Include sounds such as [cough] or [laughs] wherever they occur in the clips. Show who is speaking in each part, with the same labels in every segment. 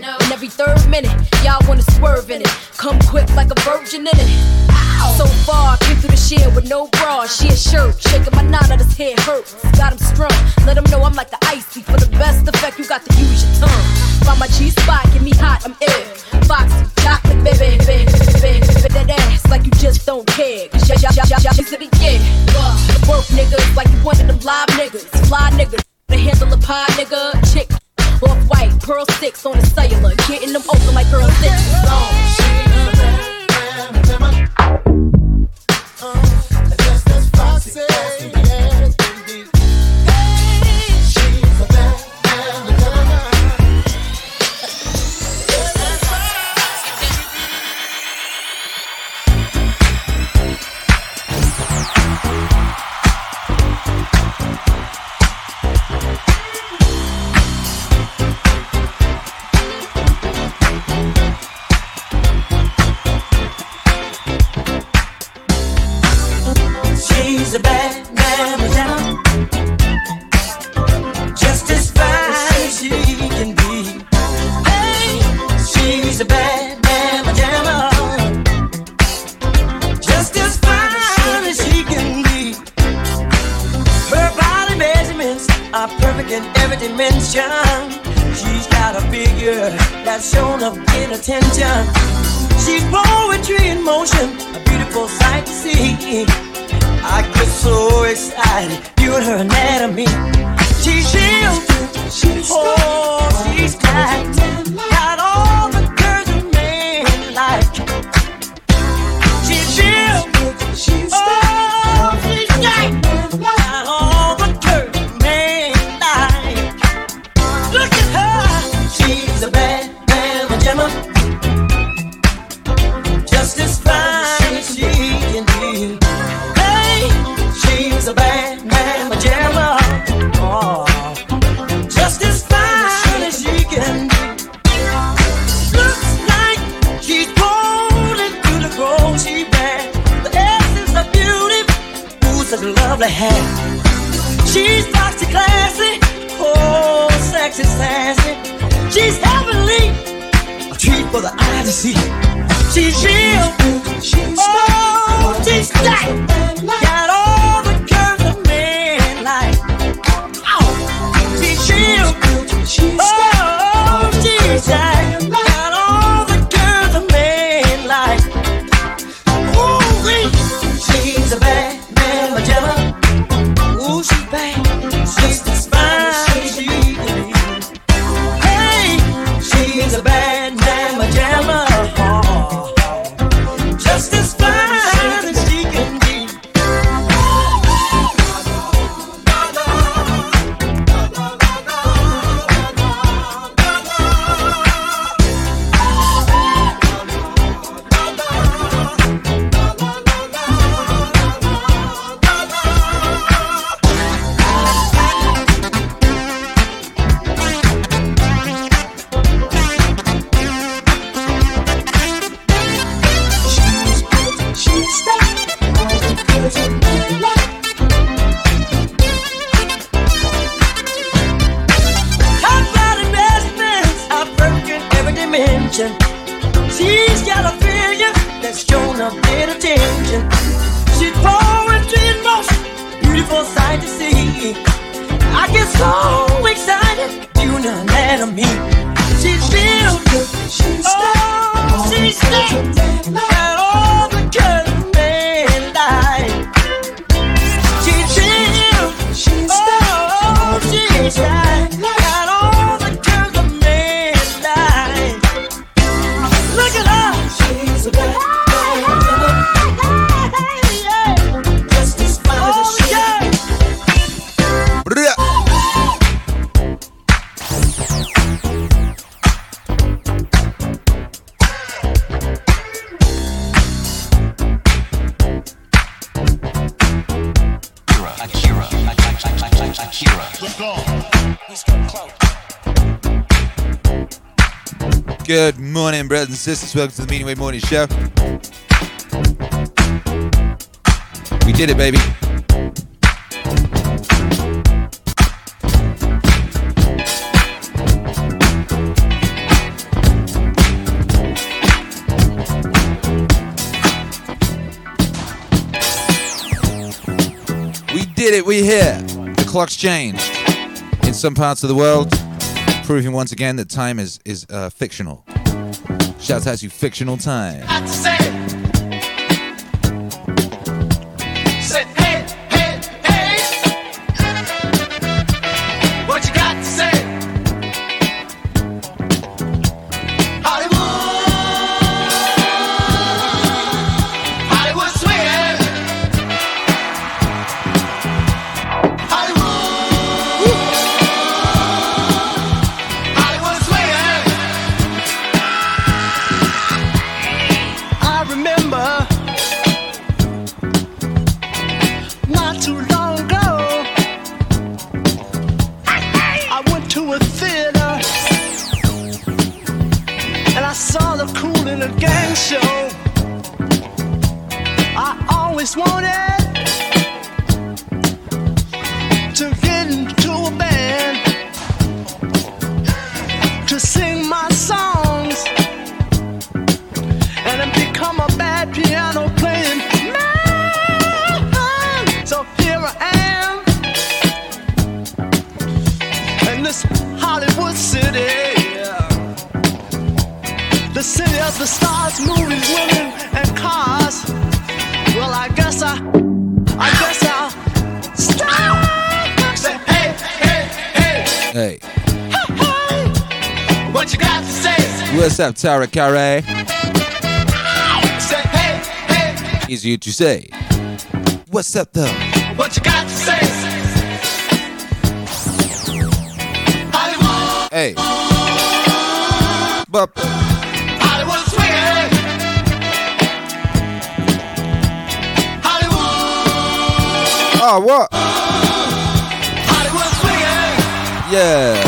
Speaker 1: road. And every third minute, y'all wanna swerve in it. Come quick like a virgin in it. So far, I came through the shit with no bra. She a shirt, shaking my knot, this head hurts. Got him strung, let him know I'm like the icy. For the best effect, you got to use your tongue. Find my G spot, get me hot, I'm ill. Foxy, doctor, baby, baby, baby, baby, that ass like you just don't care. Cause y'all, y'all, y'all, y'all, to the gig. Work niggas like you one of them live niggas, fly niggas. The handle a pie, nigga. Chick white, pearl sticks on the cellular, getting them open like girl six.
Speaker 2: Long. attention. She's poetry in motion, a beautiful sight to see. I get so excited
Speaker 3: justice. sisters, welcome to the Meaningwave Morning Show. We did it, baby. We did it, we here. The clock's changed in some parts of the world, proving once again that time is, is uh, fictional. Shouts out to fictional time.
Speaker 4: To
Speaker 2: get
Speaker 3: what's up, Tara Carey?
Speaker 4: Say, hey, hey.
Speaker 3: Easy to say. What's up, though?
Speaker 4: What you got to say? Hollywood,
Speaker 3: Hey. Bop.
Speaker 4: Hollywood swinging. Hollywood,
Speaker 3: Oh, what?
Speaker 4: Hollywood swinging.
Speaker 3: Yeah.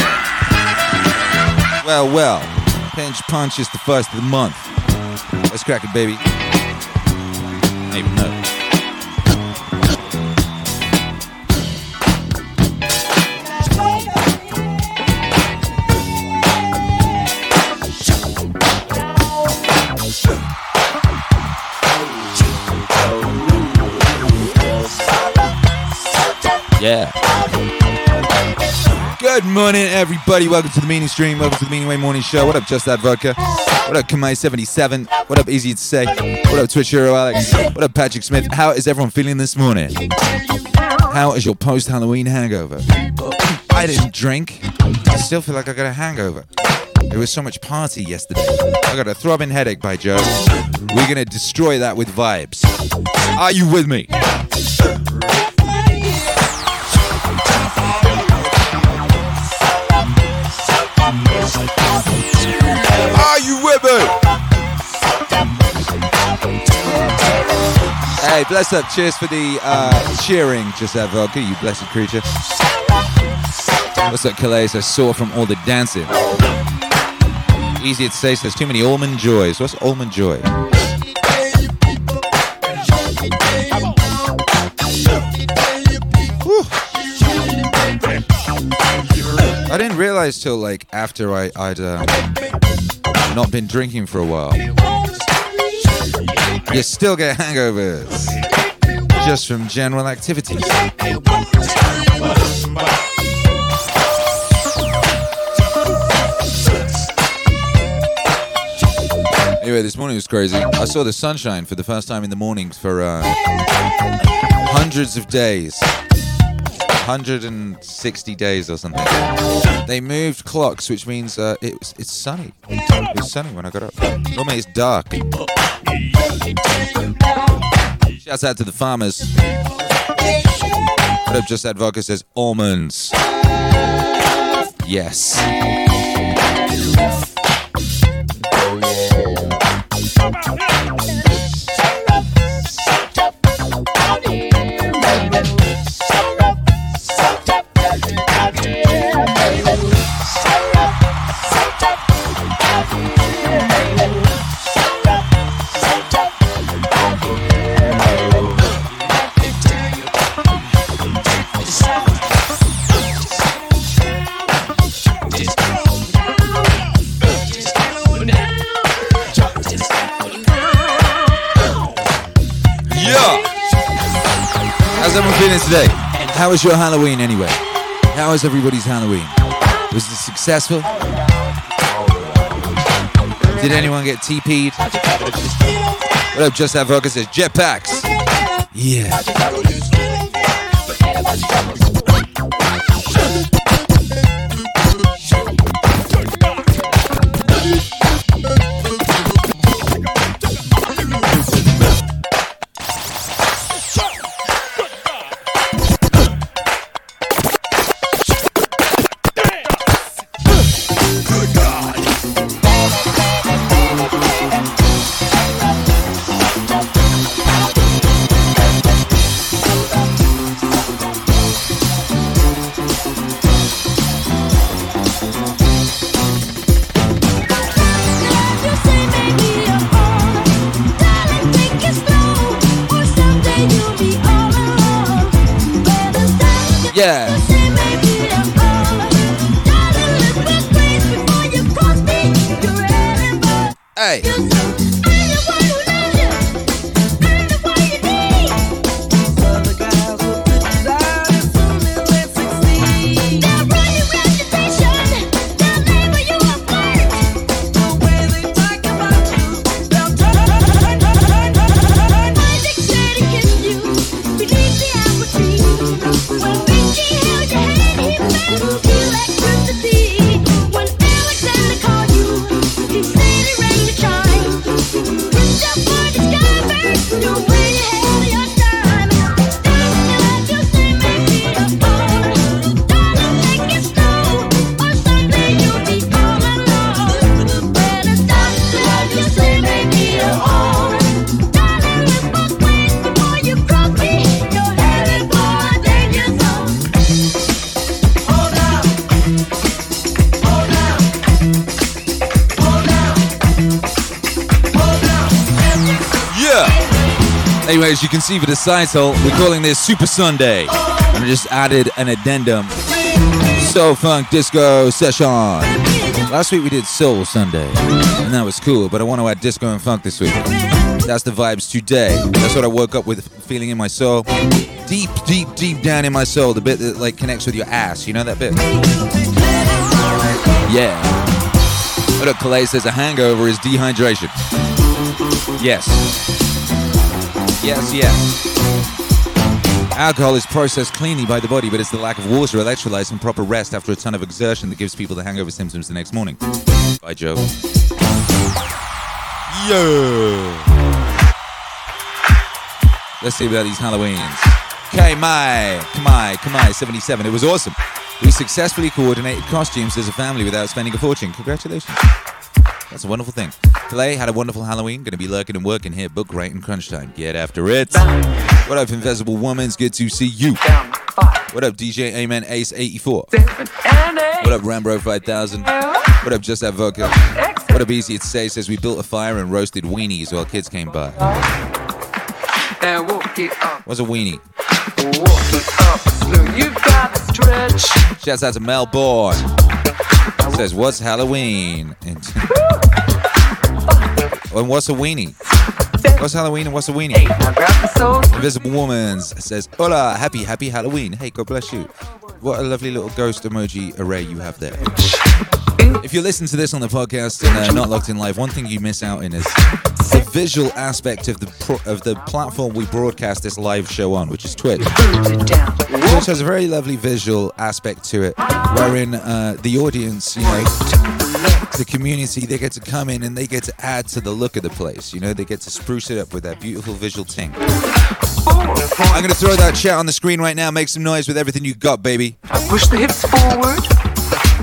Speaker 3: Well, well. Pinch Punch is the first of the month. Let's crack it, baby. Everybody. Welcome to the Meaning Stream. Welcome to the Meaningwave Morning Show. What up, Just That Vodka? What up, Kamai77? What up, Easy to Say? What up, Twitch Hero Alex? What up, Patrick Smith? How is everyone feeling this morning? How is your post Halloween hangover? I didn't drink. I still feel like I got a hangover. There was so much party yesterday. I got a throbbing headache by Jove. We're gonna destroy that with vibes. Are you with me? Are you with me? Hey, bless up. Cheers for the uh, cheering, Giuseppe Vodka, you blessed creature. What's up, Calais? I saw from all the dancing. Easy to say, so there's too many almond joys. What's almond joy? Realize till like after I, I'd uh, not been drinking for a while. You still get hangovers just from general activities. Anyway, this morning was crazy. I saw the sunshine for the first time in the mornings for uh, hundreds of days. 160 days or something. They moved clocks, which means uh, it it's sunny. It was sunny when I got up. Normally it's dark. Shouts out to the farmers. What up, Just That Vodka says almonds. Yes. Today? How was your Halloween anyway? How was everybody's Halloween? Was it successful? Did anyone get TP'd? What up, Just That Vodka says jetpacks. Yeah. You can see for the side hole, we're calling this Super Sunday. And I just added an addendum. Soul Funk Disco Session. Last week we did Soul Sunday, and that was cool, but I want to add disco and funk this week. That's the vibes today. That's what I woke up with feeling in my soul. Deep, deep, deep down in my soul, the bit that like connects with your ass. You know that bit? Yeah. What up, Calais says a hangover is dehydration. Yes. Yes, yes. Alcohol is processed cleanly by the body, but it's the lack of water, electrolytes, and proper rest after a ton of exertion that gives people the hangover symptoms the next morning. Bye, Joe. Yeah. Let's see about these Halloweens. Okay, my, Kamai, Kamai, 77. It was awesome. We successfully coordinated costumes as a family without spending a fortune. Congratulations. That's a wonderful thing. Clay had a wonderful Halloween. Gonna be lurking and working here. Book right in crunch time. Get after it. What up, Invisible Woman? It's good to see you. What up, DJ Amen Ace 84? What up, Rambro 5000? What up, Just That Vodka? What up, Easy to Say says we built a fire and roasted weenies while kids came by.
Speaker 5: And it
Speaker 3: What's a weenie?
Speaker 5: it.
Speaker 3: Shouts out to Mel Boy. Says, what's Halloween? [laughs] And, what's a weenie? What's Halloween and what's a weenie?
Speaker 5: Now grab the soul.
Speaker 3: Invisible Woman says, Hola, happy, happy Halloween. Hey, God bless you. What a lovely little ghost emoji array you have there. If you listen to this on the podcast and uh, not locked in live, one thing you miss out in is the visual aspect of the pro- of the platform we broadcast this live show on, which is Twitch.
Speaker 5: Put it down.
Speaker 3: Twitch has a very lovely visual aspect to it, wherein uh, the audience, you know, the community, they get to come in and they get to add to the look of the place. You know, they get to spruce it up with that beautiful visual ting. I'm gonna throw that chat on the screen right now. Make some noise with everything you got, baby.
Speaker 5: Push the hips forward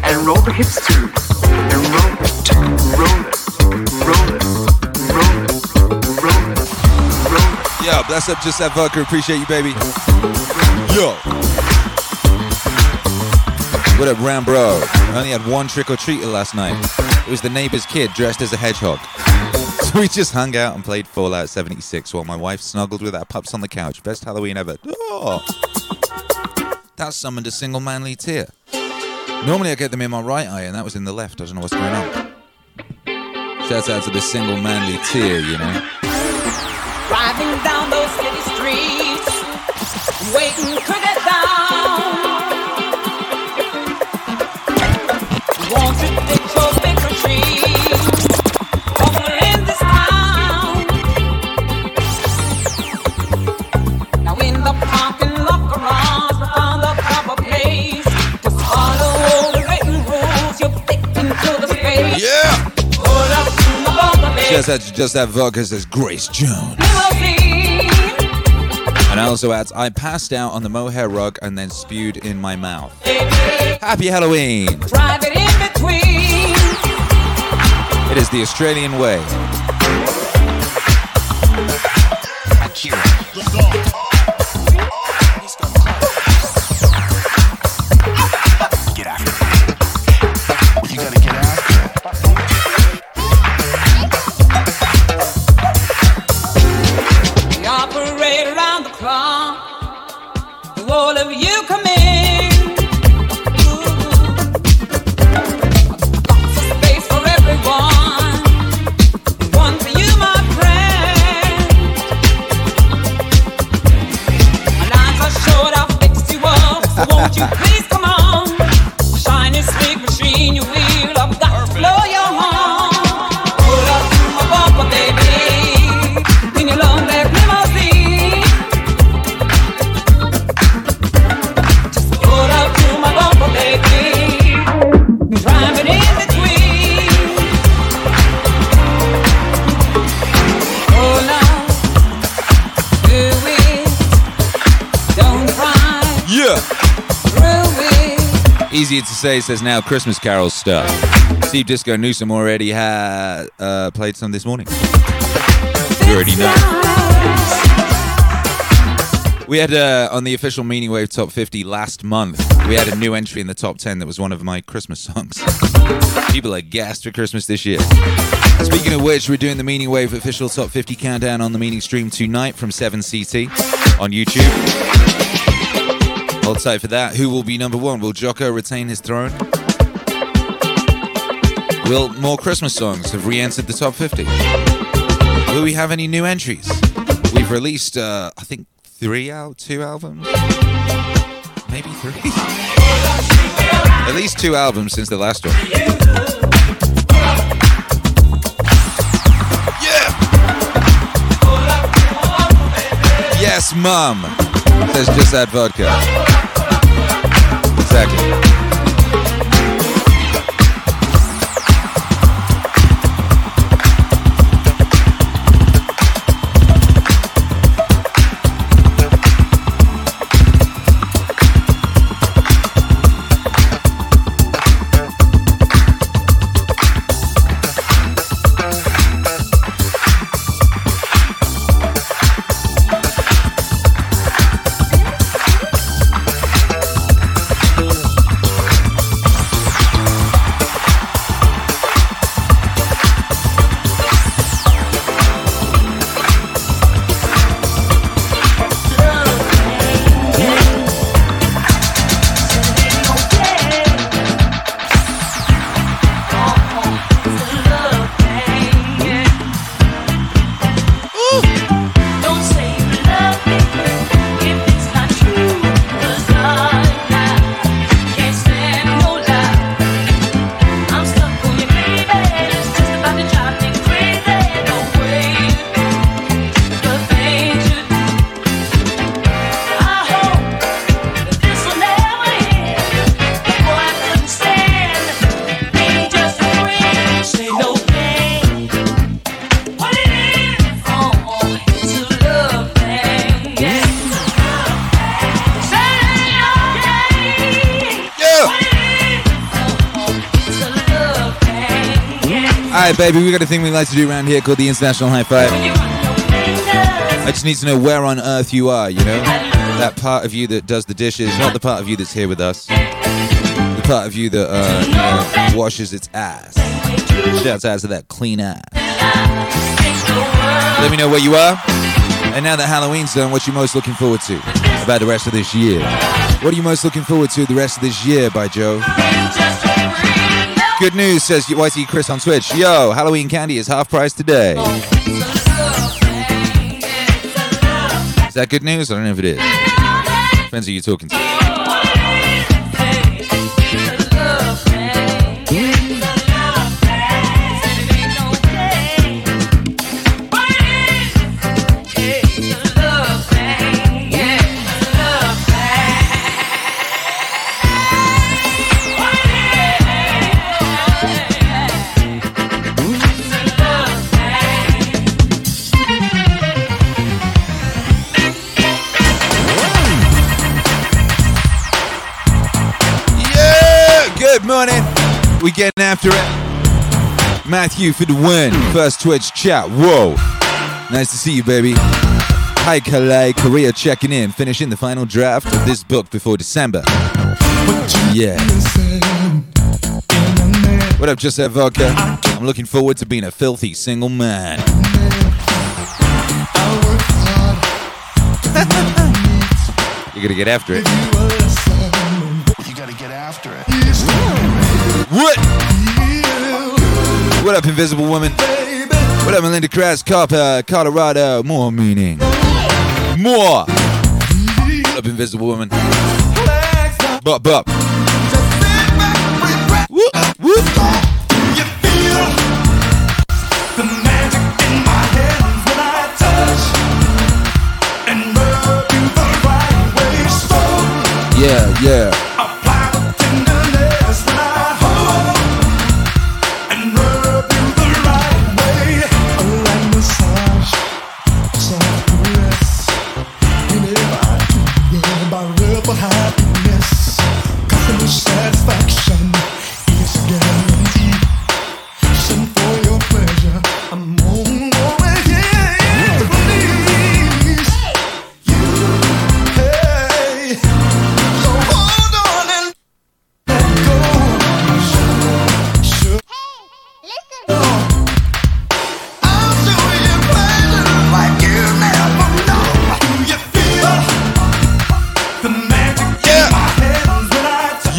Speaker 5: and roll the hips too. And roll it, roll it, roll it, roll it, roll it, roll it.
Speaker 3: Yo, bless up, just that vodka. Appreciate you, baby. Yo. What up, Rambro? I only had one trick or treater last night. It was the neighbor's kid dressed as a hedgehog. [laughs] So we just hung out and played Fallout 76 while my wife snuggled with our pups on the couch. Best Halloween ever. Oh. That summoned a single manly tear. Normally I get them in my right eye, and that was in the left. I don't know what's going on. Shouts out to the single manly tear, you know.
Speaker 6: Driving down those city streets, waiting to get
Speaker 3: Shouts Just That Vodka says Grace Jones. And I also adds, I passed out on the mohair rug and then spewed in my mouth. Happy Halloween!
Speaker 2: Drive it in between.
Speaker 3: It is the Australian way. Say says now Christmas Carol stuff. Steve Disco Newsom already had uh, played some this morning. You already know. We had uh, on the official Meaning Wave Top 50 last month. We had a new entry in the top 10 that was one of my Christmas songs. People are gassed for Christmas this year. Speaking of which, we're doing the Meaning Wave official top 50 countdown on the Meaning stream tonight from 7CT on YouTube. Hold tight for that. Who will be number one? Will Jocko retain his throne? Will more Christmas songs have re-entered the top 50? Will we have any new entries? We've released, uh, I think, three out, two albums, maybe three. [laughs] At least two albums since the last one. Yeah. Yes, mum. Says just that vodka. Exactly.
Speaker 6: Baby,
Speaker 3: we got a thing we like to do around here called the International High Five. I just need to know where on earth you are, you know? That part of you that does the dishes, not the part of you that's here with us. The part of you that, uh, you know, washes its ass. Shouts out to that clean ass. Let me know where you are. And now that Halloween's done, what you most looking forward to about the rest of this year? What are you most looking forward to the rest of this year, by Jove? Good news, says YT Chris on Switch. Yo, Halloween candy is half price today. Is that good news? I don't know if it is. Depends who you're talking to. Morning. We getting after it. Matthew for the win. First Twitch chat. Whoa. Nice to see you, baby. Hi, Kalei. Korea checking in. Finishing the final draft of this book before December. Yeah. What up, Just That Vodka? I'm looking forward to being a filthy single man. [laughs] You're gonna get after it.
Speaker 7: You gotta get after it.
Speaker 3: What? What up, Invisible Woman? What up, Melinda Kratz, Colorado? More meaning. More. What up, Invisible Woman? Bop, bop. Yeah, yeah.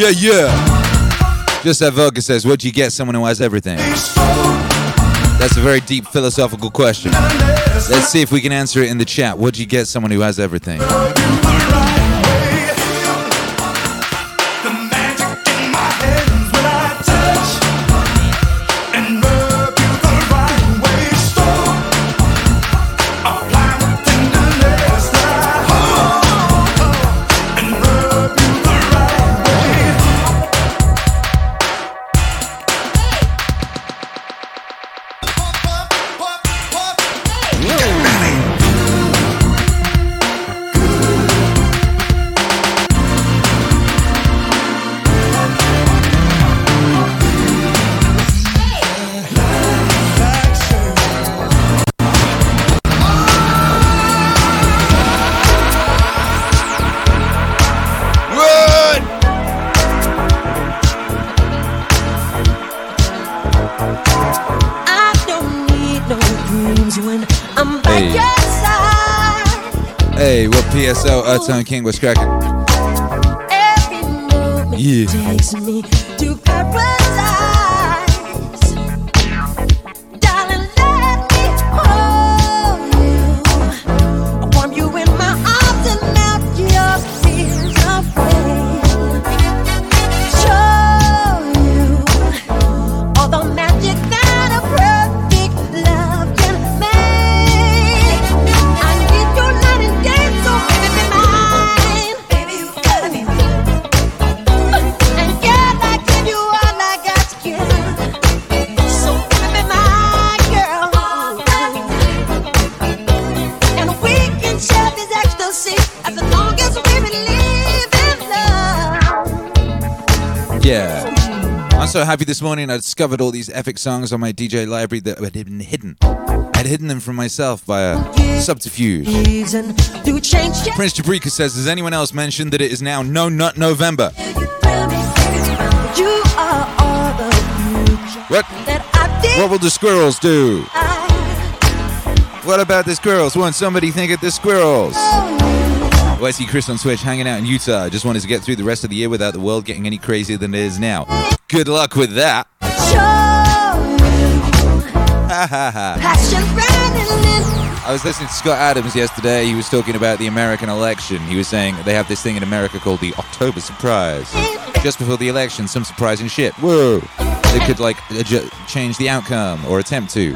Speaker 3: Yeah, yeah. Just that Vodka says, What do you get someone who has everything? That's a very deep philosophical question. Let's see if we can answer it in the chat. What do you get someone who has everything? PSO Uptown King was cracking? This morning I discovered all these epic songs on my DJ library that had been hidden. I'd hidden them from myself by a subterfuge.
Speaker 2: Reason to change your
Speaker 3: Prince Jabrika says, Has anyone else mentioned that it is now No Nut November?
Speaker 2: You are all the future
Speaker 3: What? What will the squirrels do? What about the squirrels? Won't somebody think of the squirrels? Oh, See Chris on Switch hanging out in Utah. Just wanted to get through the rest of the year without the world getting any crazier than it is now. Good luck with that. [laughs] I was listening to Scott Adams yesterday. He was talking about the American election. He was saying they have this thing in America called the October surprise. Just before the election, some surprising shit. Whoa. They could, like, adju- change the outcome or attempt to.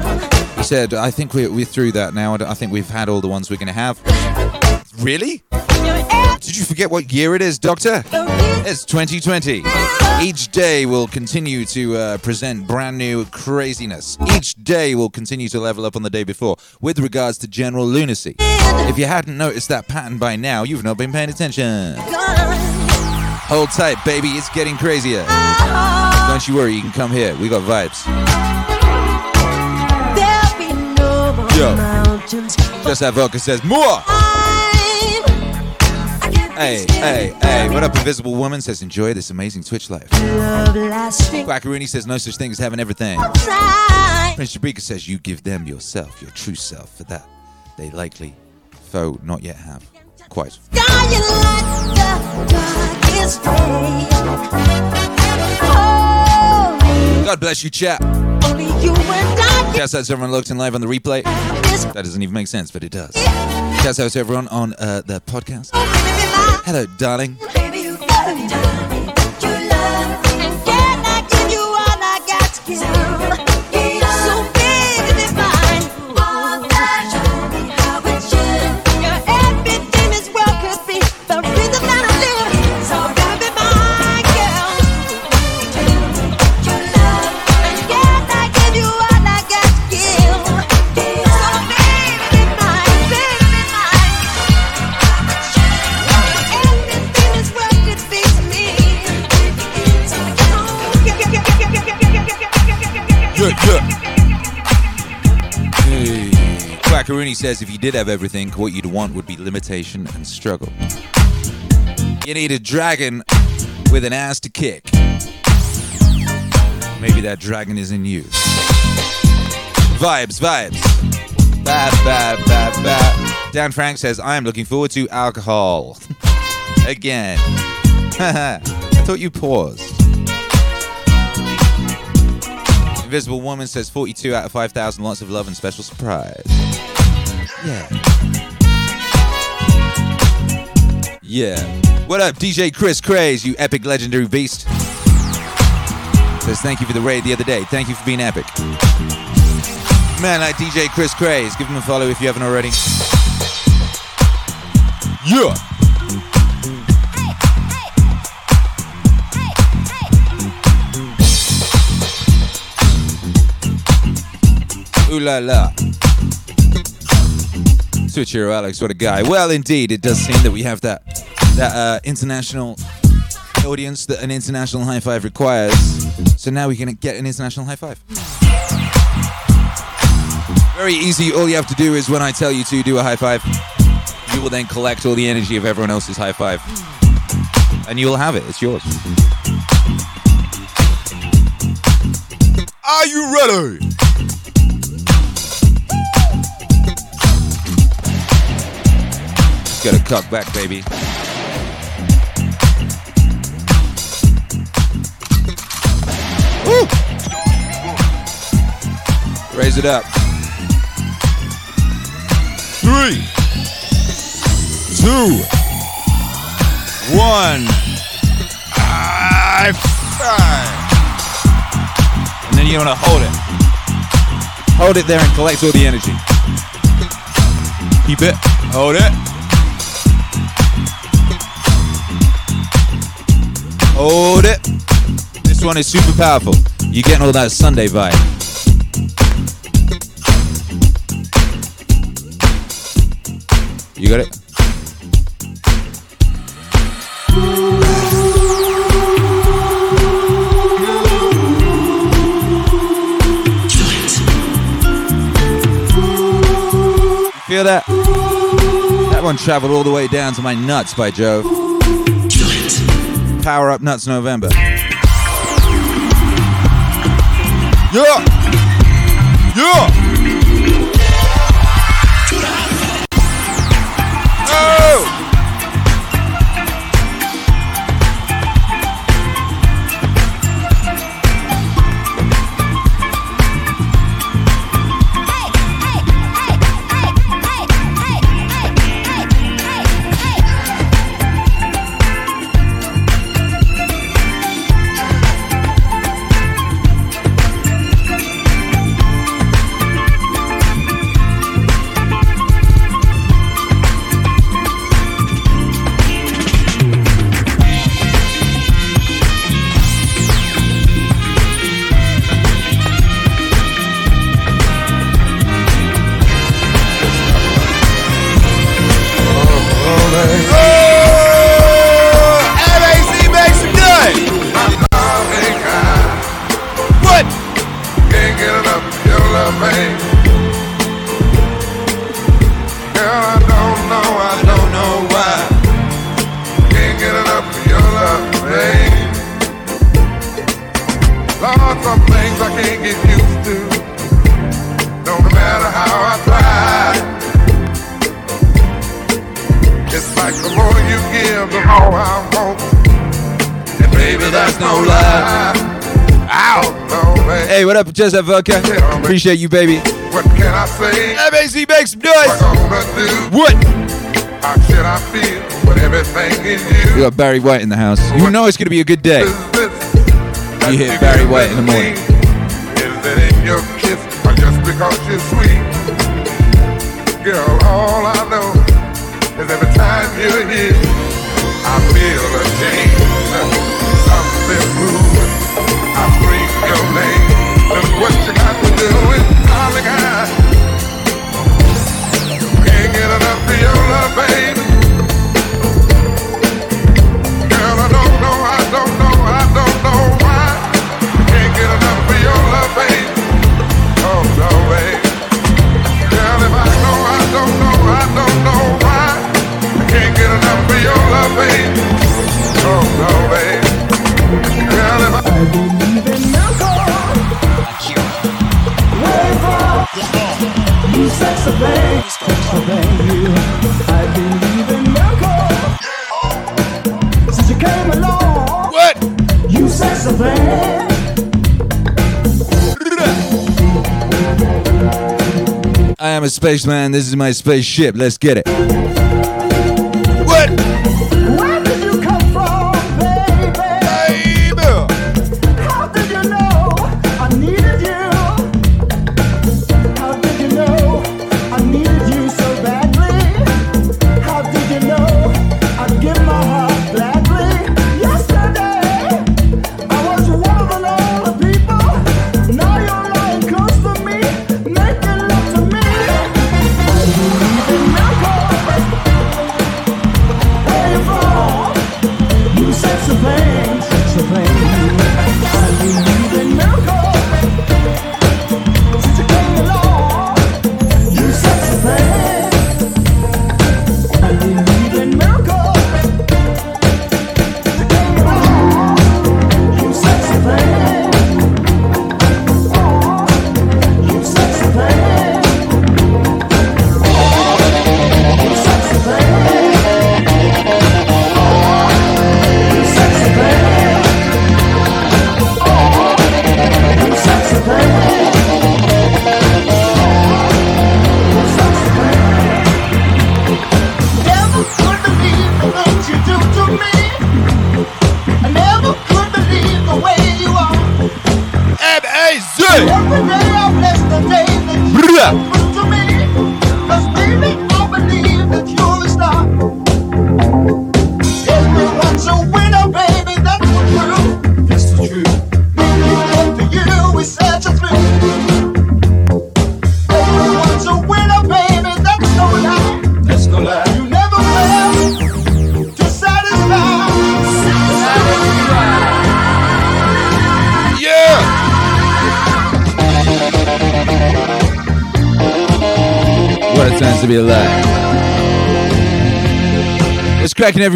Speaker 3: He said, I think we're, we're through that now. I think we've had all the ones we're going to have. Really? Did you forget what year it is, Doctor? It's 2020. Each day will continue to uh, present brand new craziness. Each day will continue to level up on the day before with regards to general lunacy. If you hadn't noticed that pattern by now, you've not been paying attention. Hold tight, baby. It's getting crazier.
Speaker 2: Don't
Speaker 3: you worry, you can come here. We got vibes.
Speaker 2: There'll be no more
Speaker 3: Yo. Just that vodka says more. Hey, hey, hey. What up, Invisible Woman says enjoy this amazing Twitch life.
Speaker 2: Love
Speaker 3: says no such thing as having everything. Prince Jabrika says you give them yourself, your true self. For that, they likely, foe not yet have. Quite.
Speaker 2: Dying like the darkest day.
Speaker 3: God bless you, chap.
Speaker 2: only you and I
Speaker 3: Shouts out everyone locked in live on the replay. That doesn't even make sense, but it does. Shouts out to everyone on uh, the podcast. Hello, darling.
Speaker 2: Baby,
Speaker 3: Quackaroony says if you did have everything, what you'd want would be limitation and struggle. You need a dragon with an ass to kick. Maybe that dragon is in you. Vibes, vibes. Bad, bad, bad. Dan Frank says, I am looking forward to alcohol. [laughs] Again. [laughs] I thought you paused. Invisible Woman says 42 out of 5,000, lots of love and special surprise. Yeah. Yeah. What up, DJ Chris Craze, you epic legendary beast? Says thank you for the raid the other day. Thank you for being epic. Man, like DJ Chris Craze. Give him a follow if you haven't already. Yeah. Ooh la la. Switch hero Alex, what a guy. Well, indeed, it does seem that we have that that uh, international audience that an international high five requires. So now we can get an international high five. Very easy. All you have to do is when I tell you to do a high five, you will then collect all the energy of everyone else's high five, and you'll have it. It's yours. Are you ready? Just gotta cock back, baby. Woo! Raise it up. Three, two, one. High five. And then you wanna hold it. Hold it there and collect all the energy. Keep it. Hold it. Hold it. This one is super powerful. You're getting all that Sunday vibe. You got it? Feel that? That one traveled all the way down to my nuts by Jove. Power Up Nuts November. Yeah! Yeah! Chester Vodka. Appreciate you, baby.
Speaker 8: What can I say?
Speaker 3: MAC
Speaker 8: makes
Speaker 3: noise. What?
Speaker 8: How should I feel when everything
Speaker 3: is
Speaker 8: you?
Speaker 3: We got Barry White in the house. You what know it's going to be a good day. You
Speaker 8: hear
Speaker 3: Barry White in the morning.
Speaker 8: Is it in your kiss or just because you're sweet? Girl, all I know is every time you're here, I feel a change. baby.
Speaker 3: Space man, a spaceman. This is my spaceship. Let's get it. What?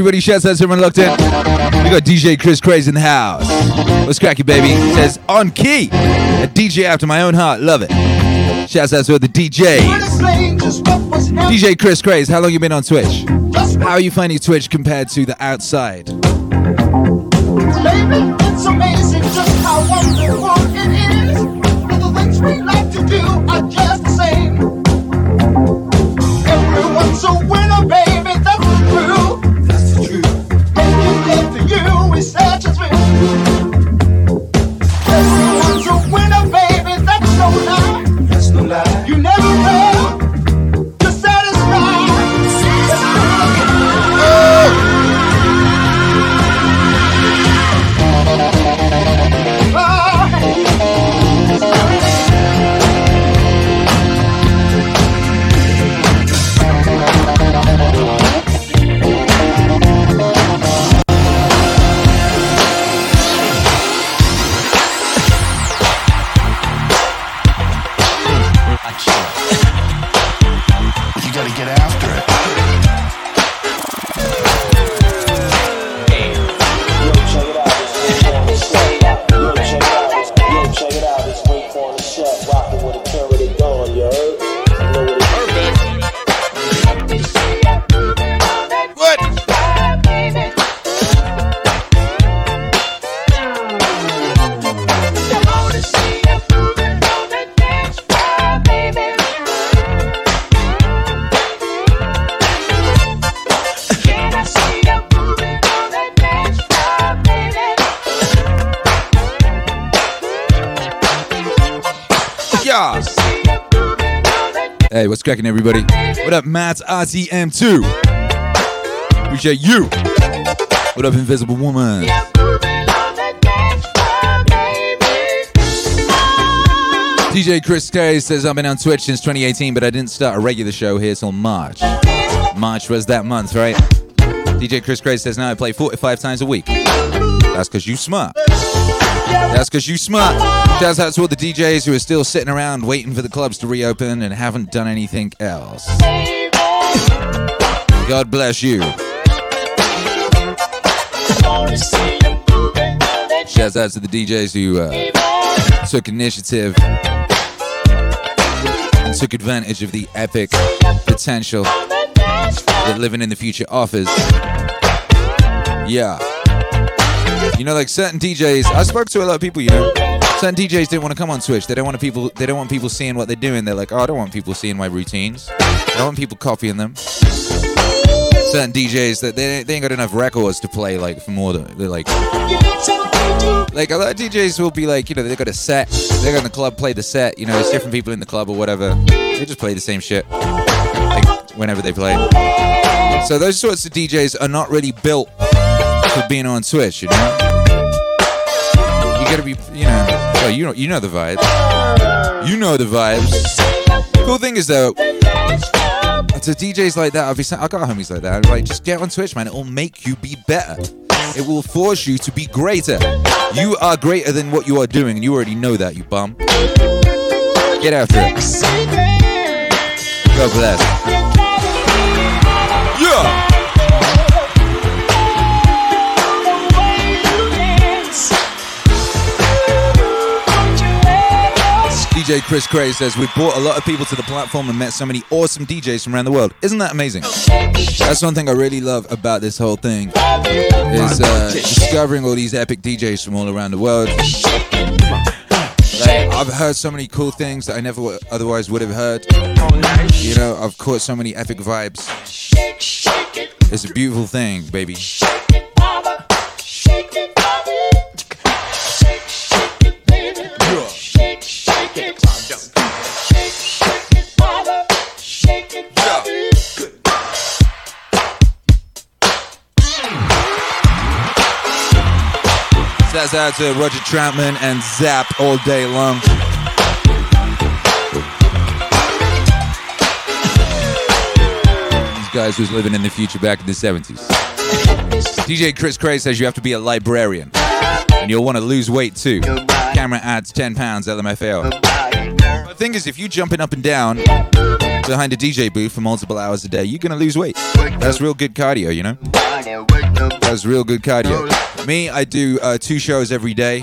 Speaker 3: everybody. Shouts out to everyone locked in. We got DJ Chris Craze in the house. What's cracky, baby? It says on key. A DJ after my own heart. Love it. Shouts out to the
Speaker 9: DJ.
Speaker 3: DJ Chris Craze, how long you been on Twitch? How are you finding Twitch compared to the outside?
Speaker 9: Baby, it's amazing just how wonderful it is. The things we like to do, I just
Speaker 3: what's cracking, everybody? What up, Matt RTM2? Appreciate you. What up, Invisible Woman? DJ Chris K says I've been on Twitch since 2018, but I didn't start a regular show here till March. March was that month, right? DJ Chris Gray says now I play 45 times a week. That's because you smart. That's because you smart. Shouts out to all the DJs who are still sitting around waiting for the clubs to reopen and haven't done anything else. God bless you. Shouts out to the DJs who uh, took initiative and took advantage of the epic potential that living in the future offers. Yeah. You know, like certain DJs, I spoke to a lot of people, you know. Certain DJs didn't want to come on Twitch. They don't want people they don't want people seeing what they're doing. They're like, oh I don't want people seeing my routines. I don't want people copying them. Certain DJs that they, they ain't got enough records to play like for more than they're like like a lot of DJs will be like, you know, they got a set, they're in the club, play the set, you know, it's different people in the club or whatever. They just play the same shit. Like whenever they play. So those sorts of DJs are not really built for being on Twitch, you know? Gotta be, you know, well, you know, you know the vibes. You know the vibes. Cool thing is though, to DJs like that, I've, I got homies like that. I'm like, just get on Twitch, man. It will make you be better. It will force you to be greater. You are greater than what you are doing, and you already know that, you bum. Get after it. God bless. DJ Chris Cray says We've brought a lot of people to the platform and met so many awesome DJs from around the world. Isn't that amazing? That's one thing I really love about this whole thing is uh, discovering all these epic DJs from all around the world. Like, I've heard so many cool things that I never w- otherwise would have heard. You know, I've caught so many epic vibes. It's a beautiful thing, baby. Shouts out to Roger Troutman and Zapp all day long. These guys who's living in the future back in the 70s. DJ Chris Cray says you have to be a librarian. And you'll want to lose weight too. Camera adds 10 pounds LMFAO. The thing is, if you jumping up and down behind a DJ booth for multiple hours a day, you're to lose weight. That's real good cardio, you know? That's real good cardio. Me, I do uh, two shows every day,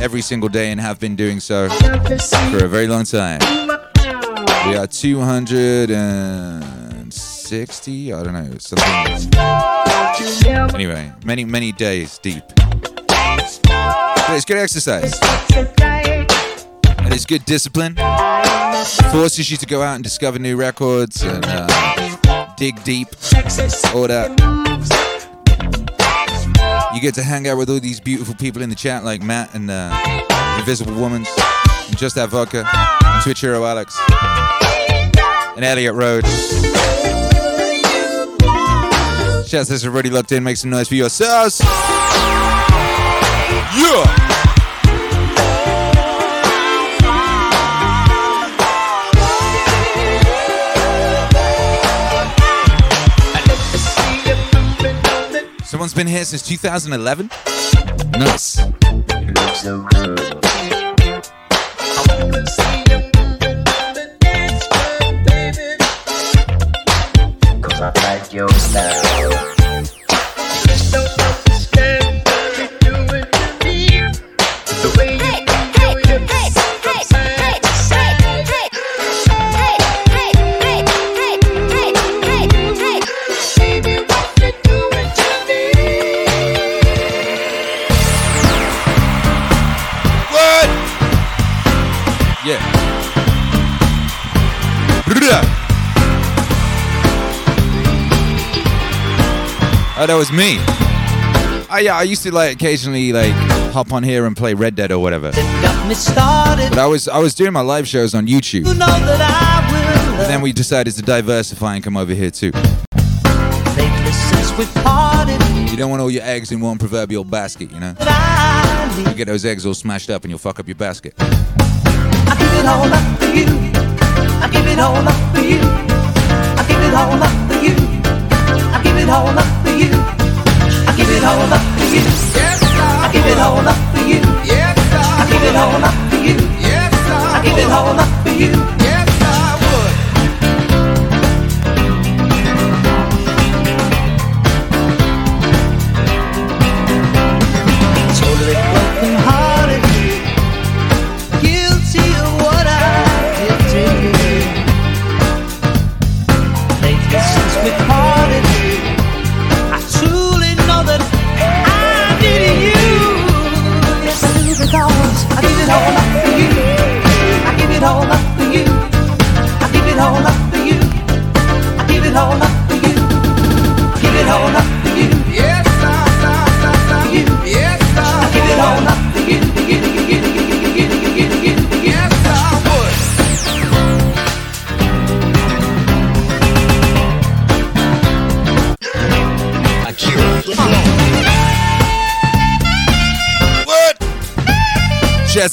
Speaker 3: every single day, and have been doing so for a very long time. We are 260, I don't know, something. Anyway, many, many days deep. But it's good exercise. And it's good discipline. Forces you to go out and discover new records and uh, dig deep. All that. You get to hang out with all these beautiful people in the chat like Matt and uh, Invisible Woman, and Just That Vodka, and Alex, and Elliot Road. Shouts that's already locked in, make some noise for yourselves. Yeah! Someone's been here since 2011? Nice.
Speaker 10: I like your style.
Speaker 3: Oh, that was me. I, yeah, I used to like occasionally like
Speaker 2: hop on here and play Red Dead or whatever. But I was I was doing my live shows on YouTube.
Speaker 11: You know
Speaker 2: and then we decided to diversify and come over here too. You don't want all your eggs in one proverbial basket, you know? You get those eggs all smashed up and you'll fuck up your basket.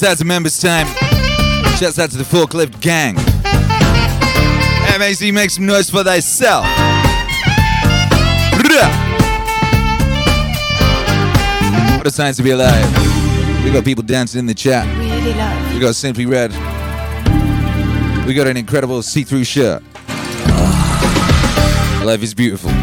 Speaker 2: out to Members Time. Shouts out to the Forklift Gang. MAC, make some noise for thyself. What a science to be alive. We got people dancing in the chat. We got Simply Red. We got an incredible see through shirt. Life is beautiful.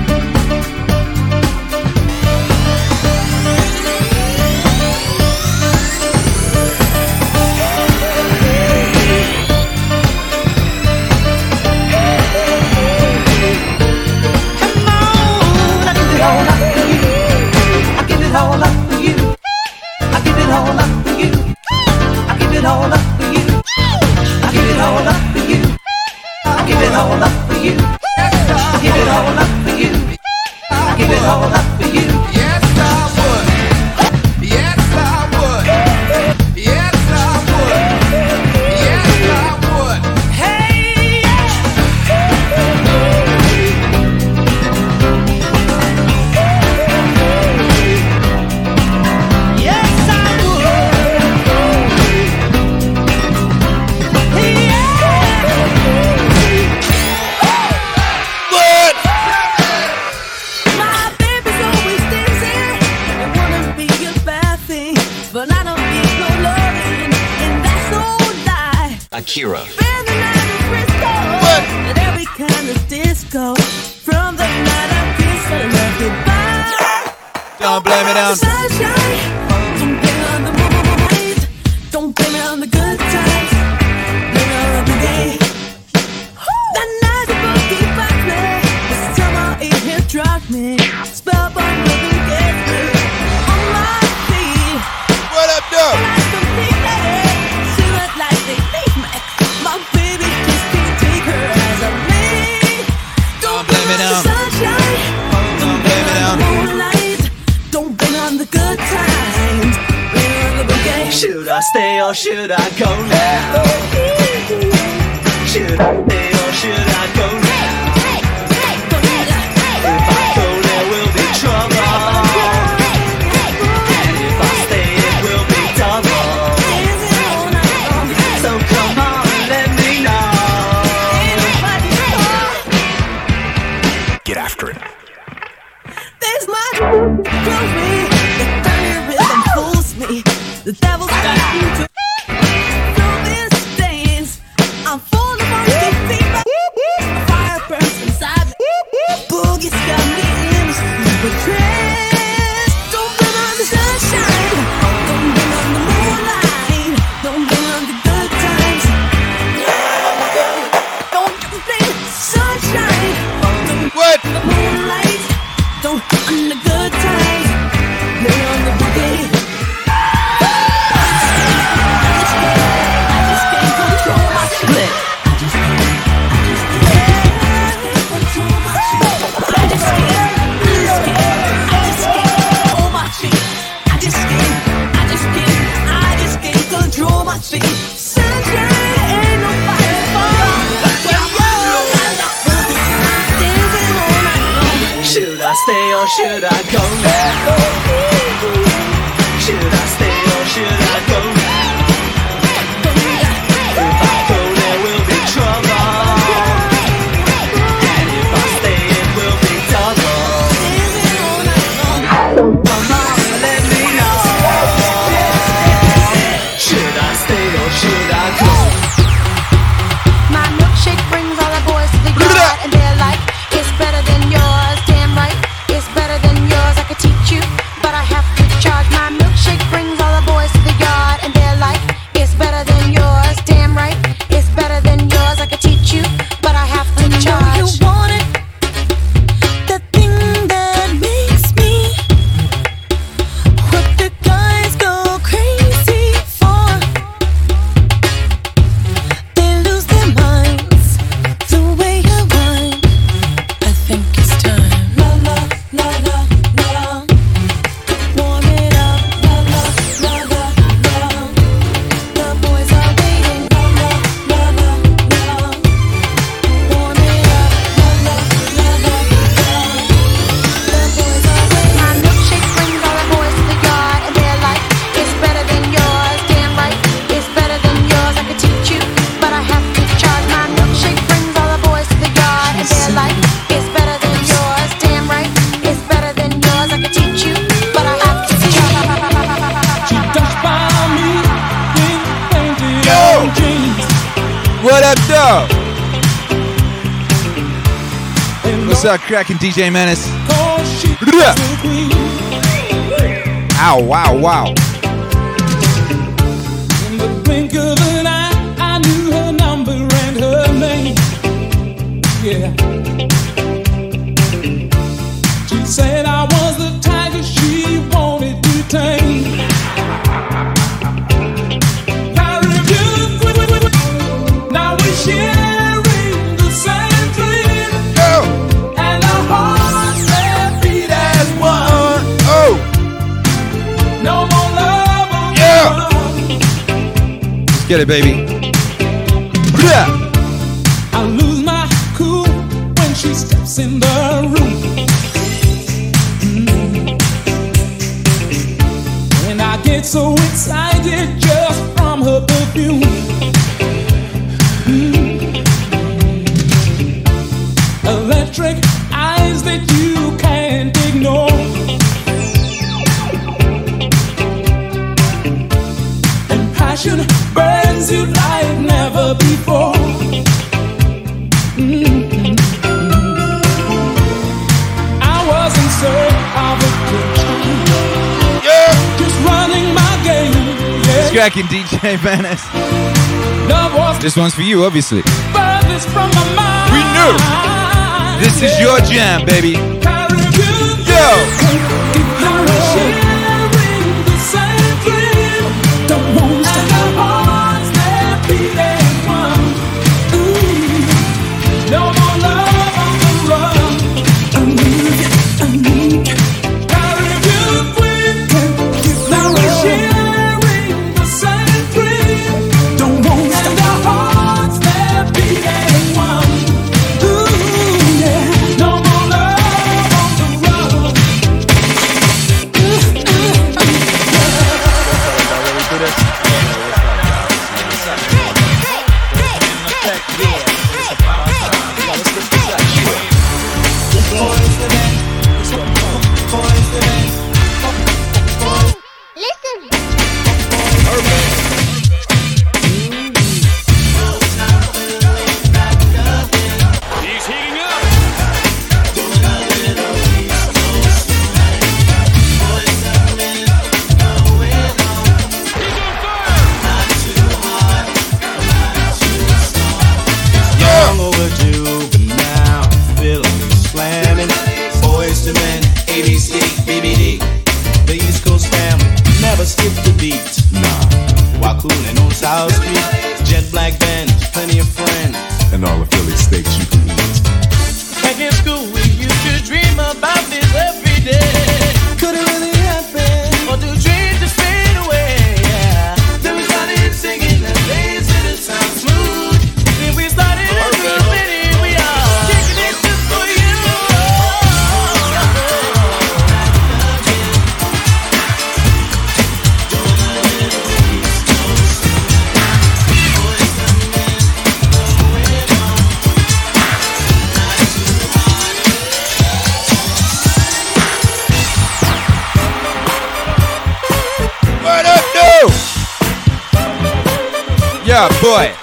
Speaker 11: Or should I go now? Should I?
Speaker 12: What up,
Speaker 13: though? What's up, cracking DJ Menace? Ow, wow, wow. Get it, baby.
Speaker 3: I lose my cool when she steps in the room. Mm. And I get so excited just from her perfume.
Speaker 13: tracking, DJ Menace. This one's for you, obviously. We knew. This is your jam, baby. Yo.
Speaker 3: 对。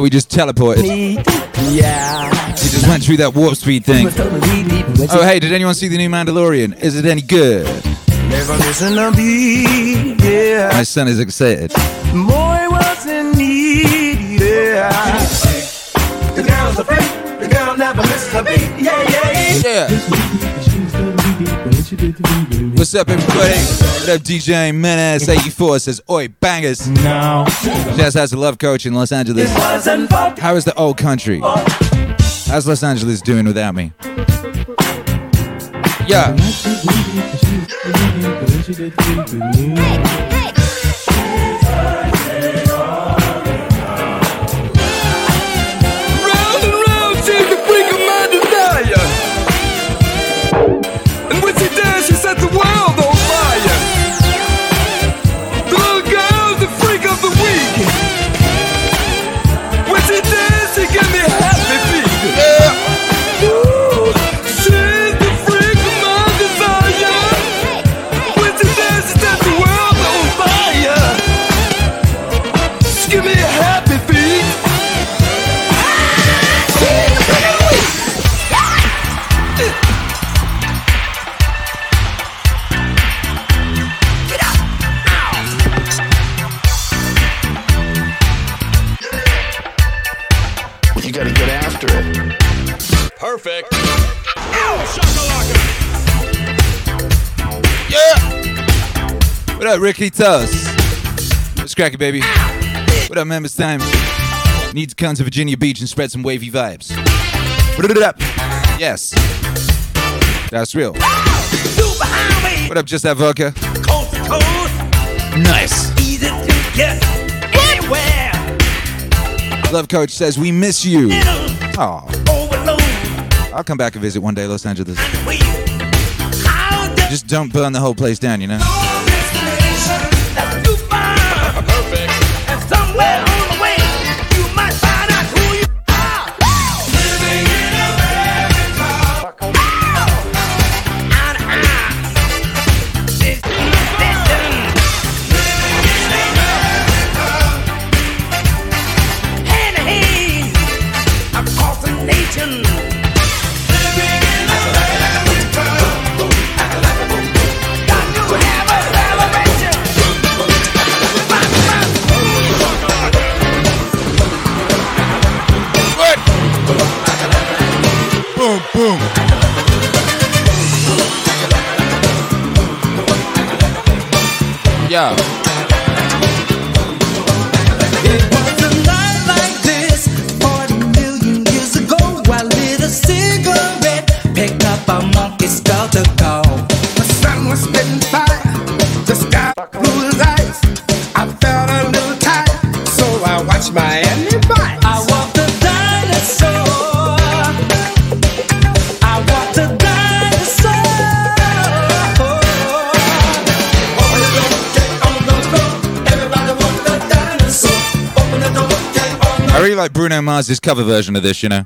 Speaker 3: We just teleported.
Speaker 4: Yeah.
Speaker 3: We just went through that warp speed thing. Oh, hey, did anyone see the new Mandalorian? Is it any good?
Speaker 4: Never missing a beat. Yeah.
Speaker 3: My son is excited.
Speaker 4: Boy was in need. Yeah. The girl's a freak. The girl never misses a beat. Yeah, yeah,
Speaker 3: yeah. What's up, everybody? What up, DJ Menace 84 says, Oi, bangers. No. Jazz has a love coach in Los Angeles. How is the old country? How's Los Angeles doing without me? Yeah. Up, Ricky Tuss? What's cracking, baby? What up, members time? Need to come to Virginia Beach and spread some wavy vibes. What it up? Yes. That's real. What up, just that vodka?
Speaker 4: Coast to coast.
Speaker 3: Nice.
Speaker 4: Easy to get anywhere.
Speaker 3: Love Coach says we miss you. Oh, I'll come back and visit one day, Los Angeles. Just don't burn the whole place down, you know?
Speaker 4: Like
Speaker 3: Bruno Mars's cover version of this, you know?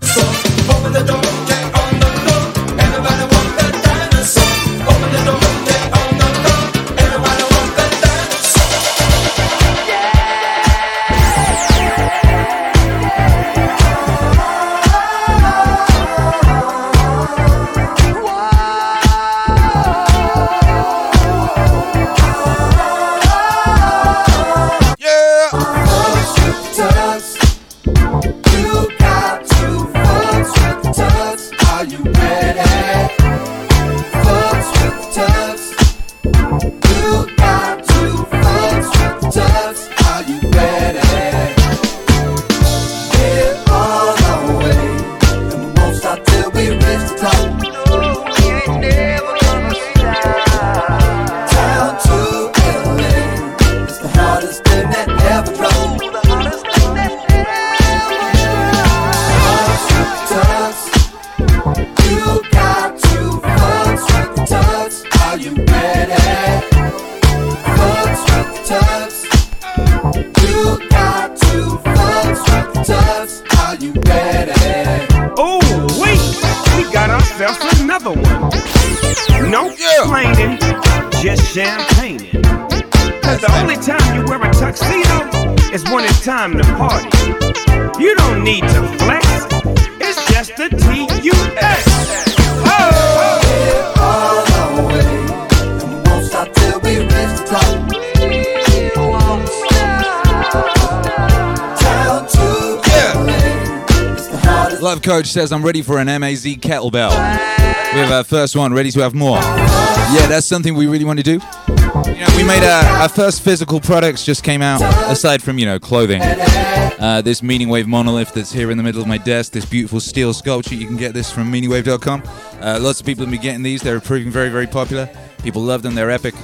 Speaker 3: Coach says, I'm ready for an MAZ kettlebell. We have our first one, ready to have more. Yeah, that's something we really want to do. You know, we made our, our first physical products just came out, aside from, you know, clothing. Uh, this Meaningwave monolith that's here in the middle of my desk, this beautiful steel sculpture. You can get this from meaningwave.com. Uh, lots of people have been getting these. They're proving very, very popular. People love them. They're epic.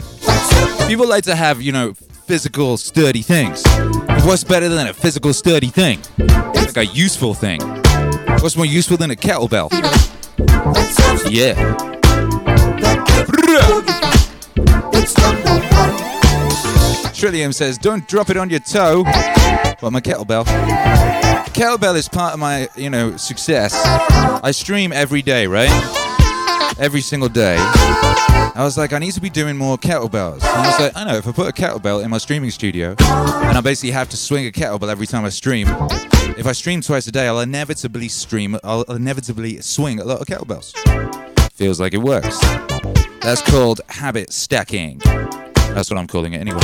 Speaker 3: People like to have, you know, physical, sturdy things. What's better than a physical, sturdy thing? Like a useful thing. What's more useful than a kettlebell? Yeah. Trillium says, don't drop it on your toe. Well, my kettlebell. Kettlebell is part of my, you know, success. I stream every day, right? Every single day. I was like, I need to be doing more kettlebells. And I was like, I know, if I put a kettlebell in my streaming studio, and I basically have to swing a kettlebell every time I stream, if I stream twice a day, I'll inevitably stream, I'll inevitably swing a lot of kettlebells. Feels like it works. That's called habit stacking. That's what I'm calling it anyway.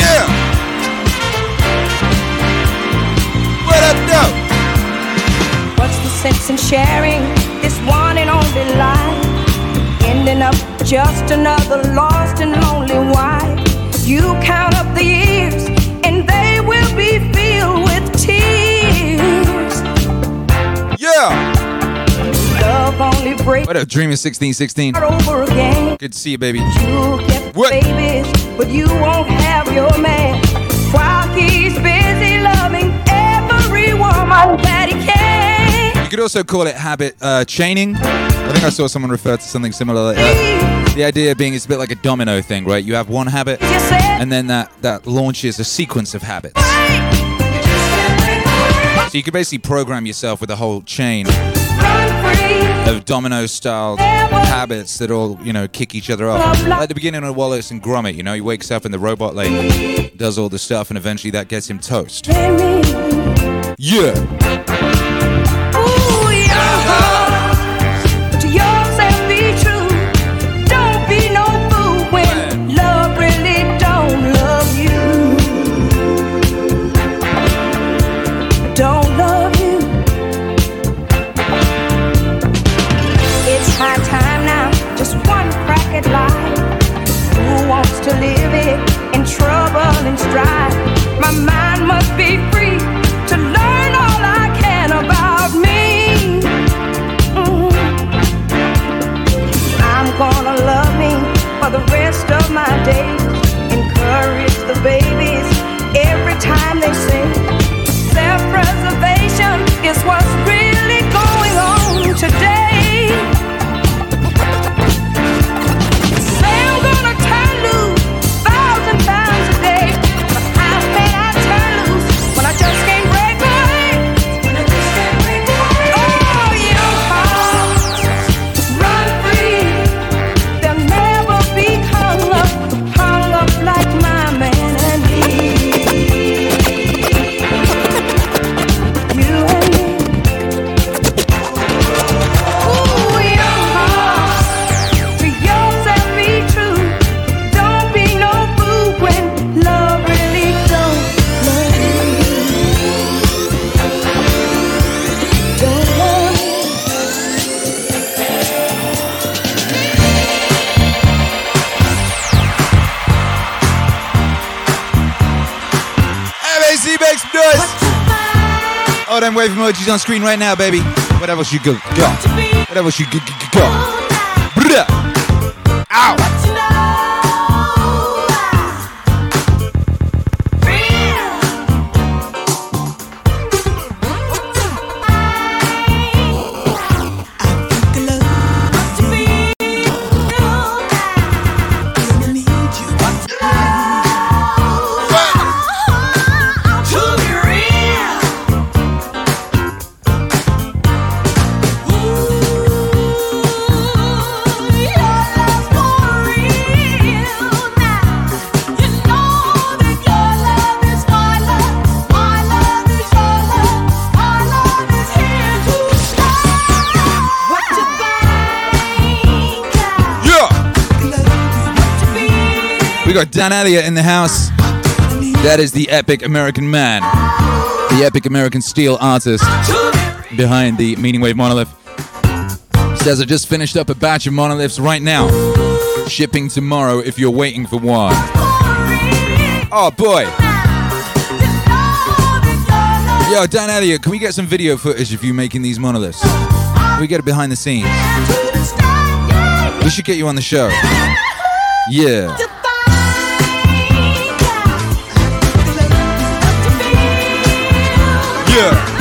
Speaker 3: Yeah! What up, though?
Speaker 14: What's the sense in sharing this one and only life? Just another lost and lonely wife. You count up the years, and they will be filled with tears.
Speaker 3: Yeah!
Speaker 14: Love only breaks
Speaker 3: What up, Dreamer 1616?
Speaker 14: over again.
Speaker 3: Good to see you, baby.
Speaker 14: You'll get babies, but you won't have your man. While he's busy loving every woman
Speaker 3: could also call it habit uh, chaining. I think I saw someone refer to something similar like that. The idea being it's a bit like a domino thing, right? You have one habit, and then that, that launches a sequence of habits. So you could basically program yourself with a whole chain of domino style habits that all, you know, kick each other off. Like the beginning of Wallace and Gromit, you know, he wakes up in the robot lane, does all the stuff, and eventually that gets him toast. Yeah.
Speaker 14: Ooh, of on
Speaker 3: screen right now, baby. What else you go? Go. What else you go? go, go, go. Ow. We got Dan Elliott in the house. That is the epic American man, the epic American steel artist behind the Meaningwave monolith. Says I just finished up a batch of monoliths right now, shipping tomorrow if you're waiting for one. Oh boy. Yo, Dan Elliott, can we get some video footage of you making these monoliths? Can we get it behind the scenes? We should get you on the show. Yeah. Yeah.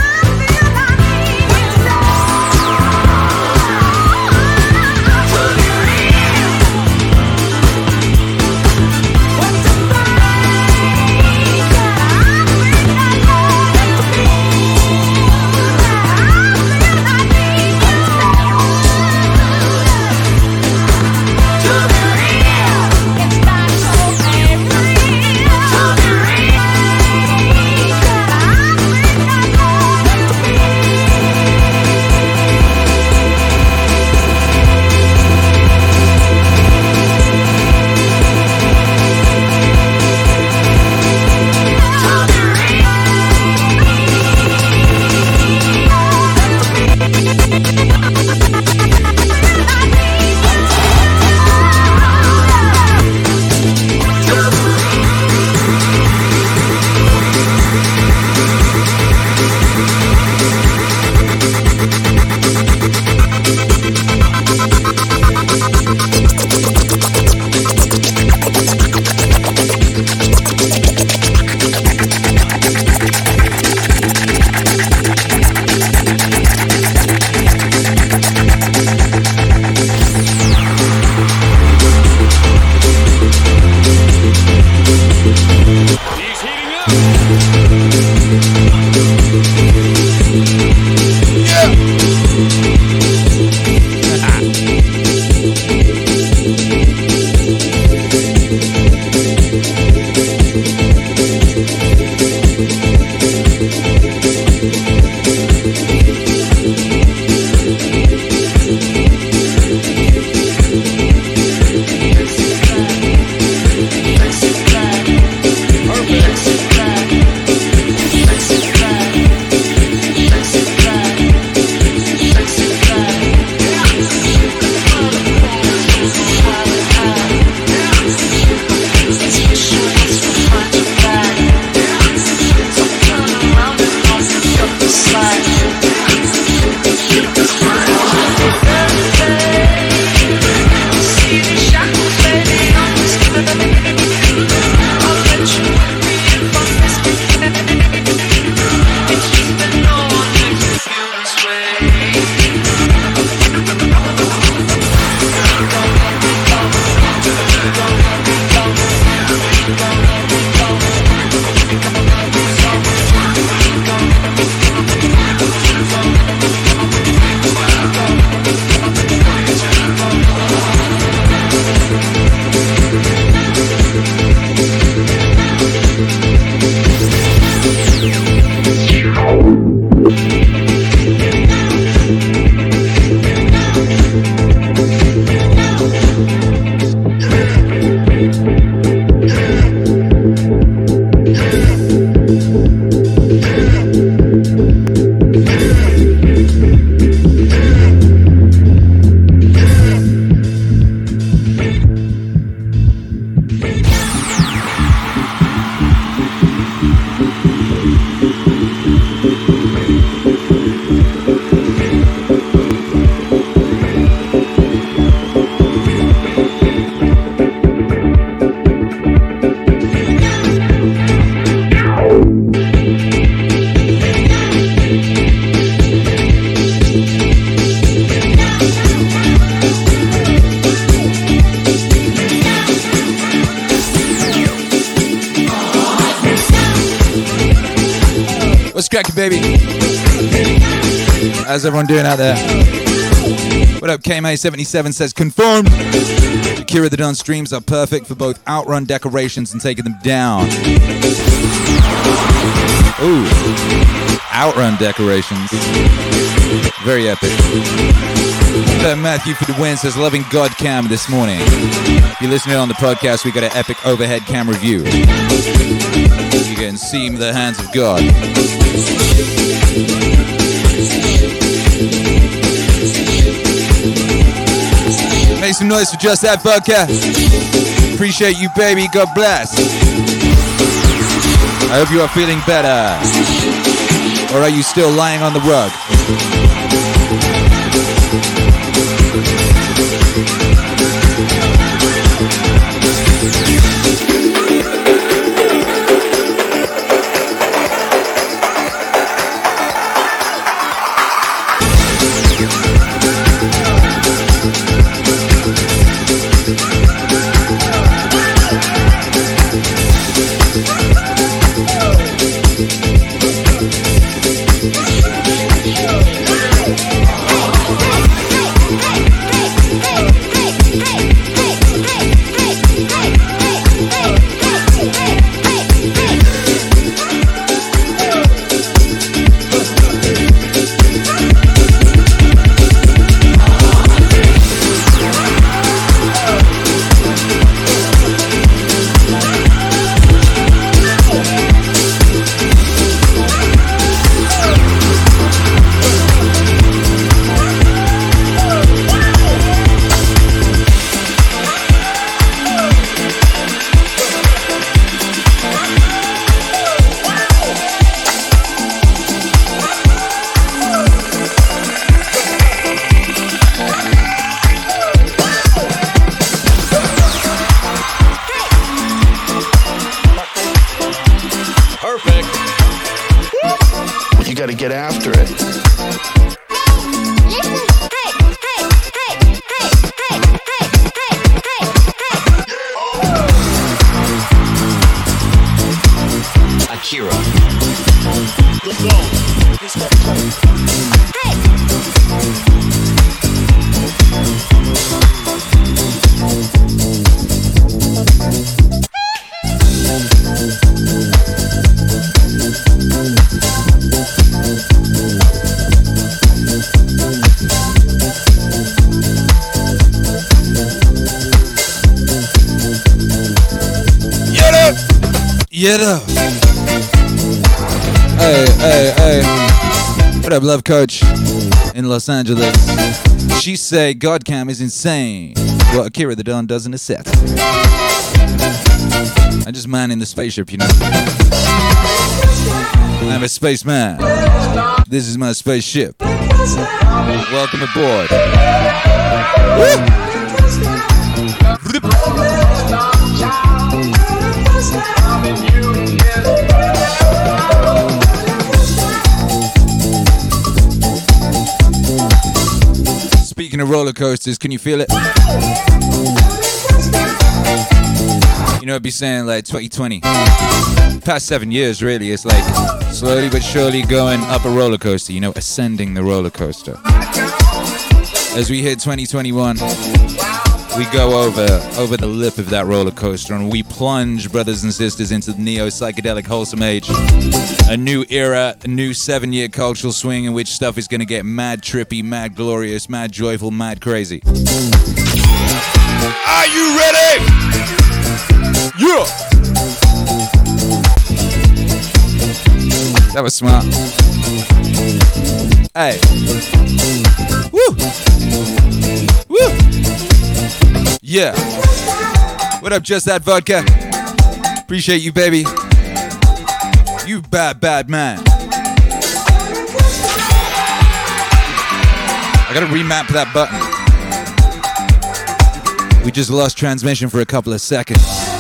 Speaker 3: How's everyone doing out there? What up, KMA77 says confirmed. Akira the Don streams are perfect for both outrun decorations and taking them down. Ooh, outrun decorations. Very epic. Uh, Matthew for the win says loving God cam this morning. If you're listening on the podcast, we got an epic overhead cam review. You can see the hands of God. Make some noise for just that vodka. Appreciate you, baby. God bless. I hope you are feeling better. Or are you still lying on the rug? Coach in Los Angeles? She say Godcam is insane. What Akira the Don does in a set. I just man in the spaceship, you know. I'm a spaceman. This is my spaceship. Welcome aboard. Speaking of roller coasters, can you feel it? You know, I'd be saying like 2020. Past seven years, really, it's like slowly but surely going up a roller coaster, you know, ascending the roller coaster. As we hit 2021, we go over over the lip of that roller coaster and we plunge, brothers and sisters, into the neo psychedelic wholesome age. A new era, a new seven year cultural swing in which stuff is going to get mad trippy, mad glorious, mad joyful, mad crazy. Are you ready? Yeah! That was smart. Hey. Woo! Yeah. What up, just that vodka? Appreciate you, baby. You bad, bad man. I gotta remap that button. We just lost transmission for a couple of seconds.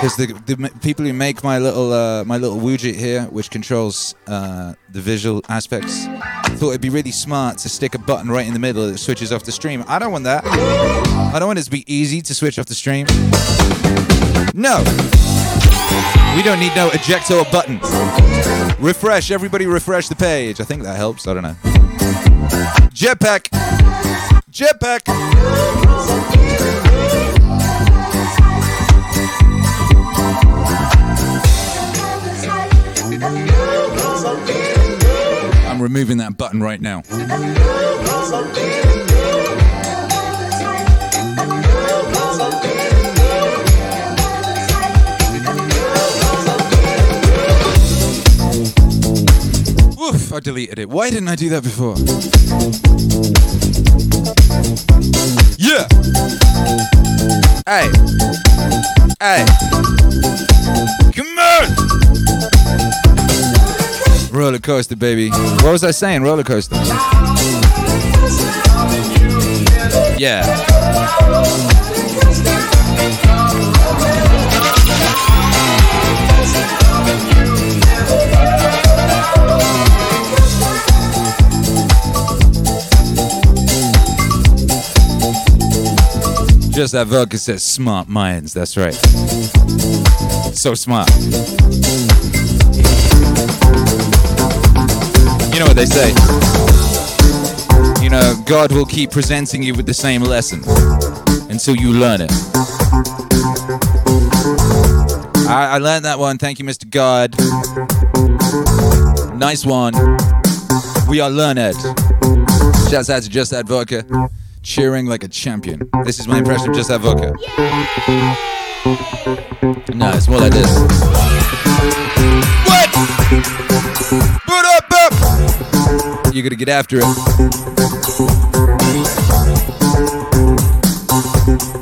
Speaker 3: Because the, the people who make my little uh, my little widget here, which controls uh, the visual aspects, thought it'd be really smart to stick a button right in the middle that switches off the stream. I don't want that. I don't want it to be easy to switch off the stream. No. We don't need no ejector button. Refresh, everybody refresh the page. I think that helps. I don't know. Jetpack. Jetpack. I'm removing that button right now. Oof, I deleted it. Why didn't I do that before? Yeah! Hey! Hey! Come on! Roller coaster, baby. What was I saying? Roller coaster. Yeah. Just that vodka says smart minds. That's right. So smart. Know what they say. You know, God will keep presenting you with the same lesson until you learn it. I, I learned that one. Thank you, Mr. God. Nice one. We are learned. Shouts out to Just That Vodka. Cheering like a champion. This is my impression of Just That Vodka. No, it's more like this. What? Put up, up. You gotta get after it.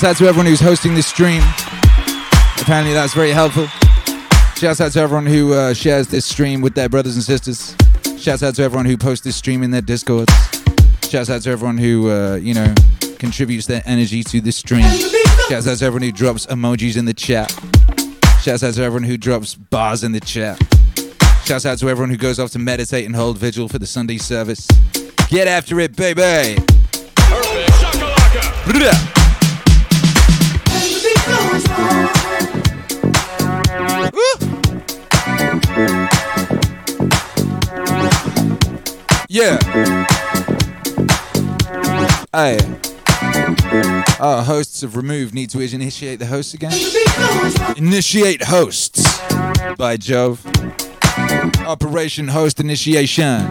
Speaker 3: Shouts out to everyone who's hosting this stream. Apparently, that's very helpful. Shouts out to everyone who uh, shares this stream with their brothers and sisters. Shouts out to everyone who posts this stream in their discords. Shouts out to everyone who, uh, you know, contributes their energy to this stream. Shouts out to everyone who drops emojis in the chat. Shouts out to everyone who drops bars in the chat. Shouts out to everyone who goes off to meditate and hold vigil for the Sunday service. Get after it, baby!
Speaker 10: Perfect.
Speaker 3: Yeah. Hey. Our hosts have removed. Need to initiate the hosts again? Initiate hosts. By Jove. Operation Host Initiation.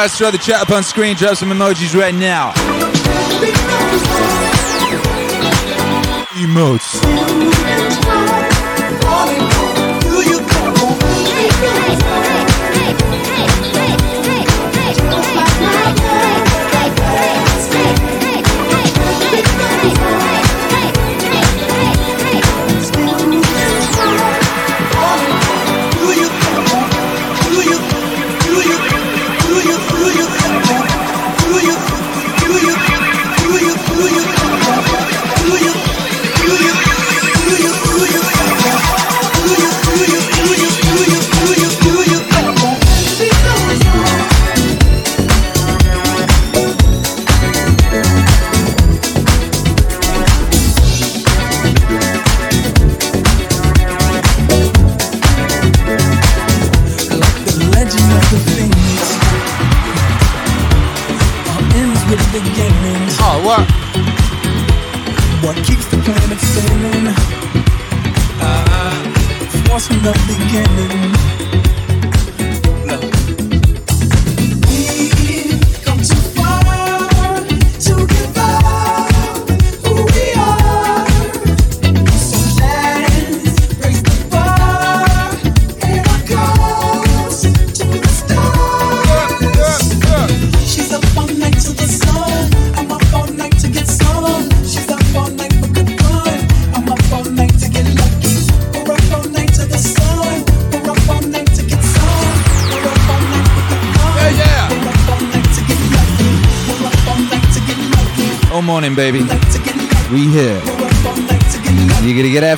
Speaker 13: let's throw the chat up on screen. Drop some emojis right now. Emotes.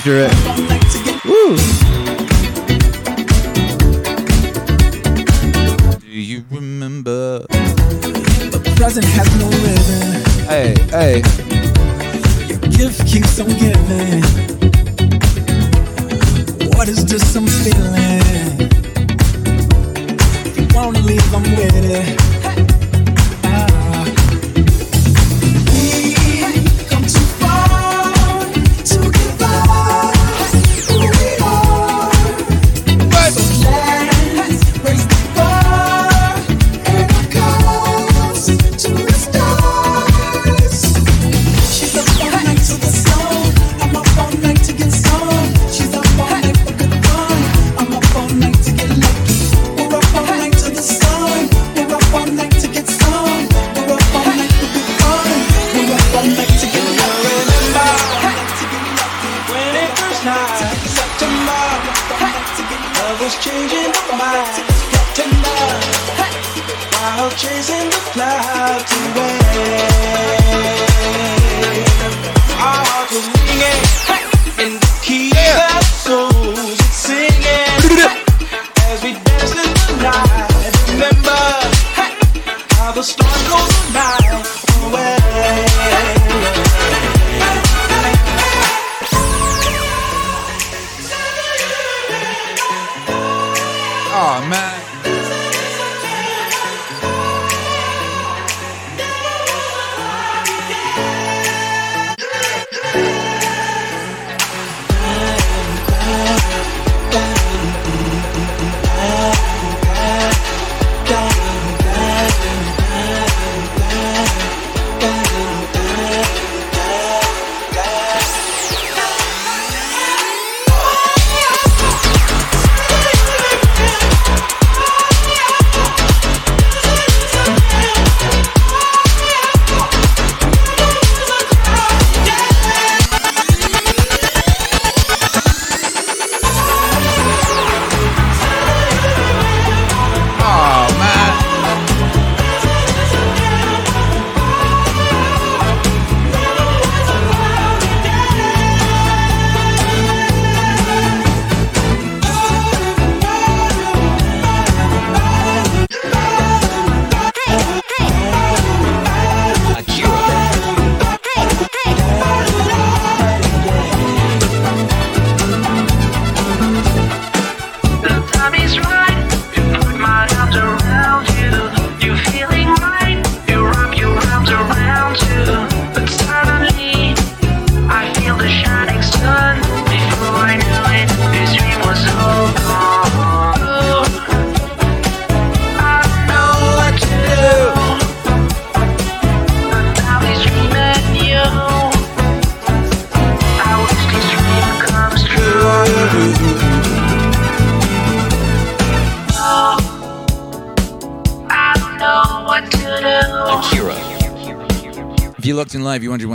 Speaker 13: after it.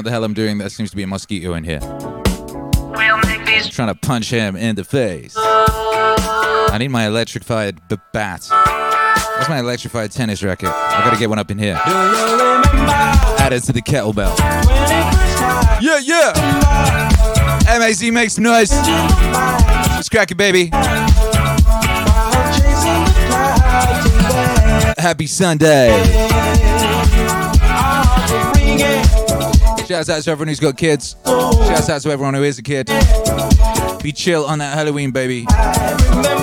Speaker 15: The
Speaker 3: hell I'm doing. There seems to be a mosquito in here. Trying to punch him in the face. I need my electrified b- bat. That's my electrified tennis racket. I gotta get one up in here. Add it to the kettlebell. Yeah, yeah. MAC makes noise. Let's crack it, baby. Happy Sunday. Shouts out to everyone who's got kids. Shouts out to everyone who is a kid. Be chill on that Halloween, baby. You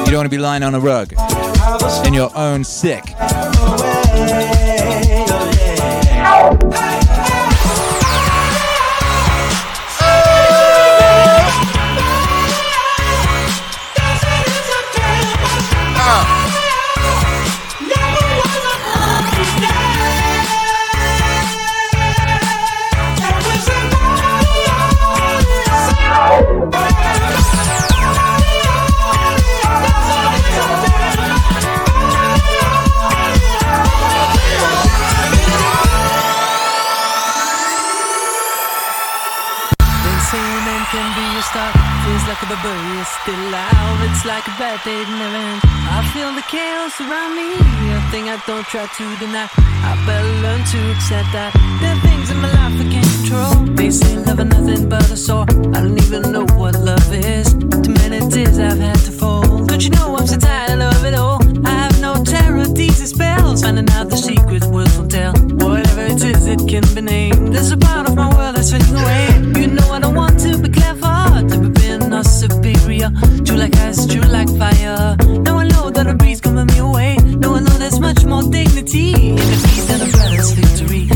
Speaker 3: don't want to be lying on a rug in your own sick.
Speaker 11: Day never ends. I feel the chaos around me. A thing I don't try to deny. I better learn to accept that there are things in my life I can't control. They say love is nothing but a sore. I don't even know what love is. Too many tears I've had to fold. Don't you know I'm so tired of it all? I have no terror, these spells. Finding out the secret words won't tell. Whatever it is, it can be named. There's a part of my world that's fading away. You know I don't want to be clever, to be superior. Like ice, true like fire. Now I know that a breeze coming me away. Now I know there's much more dignity in defeat than a brother's victory.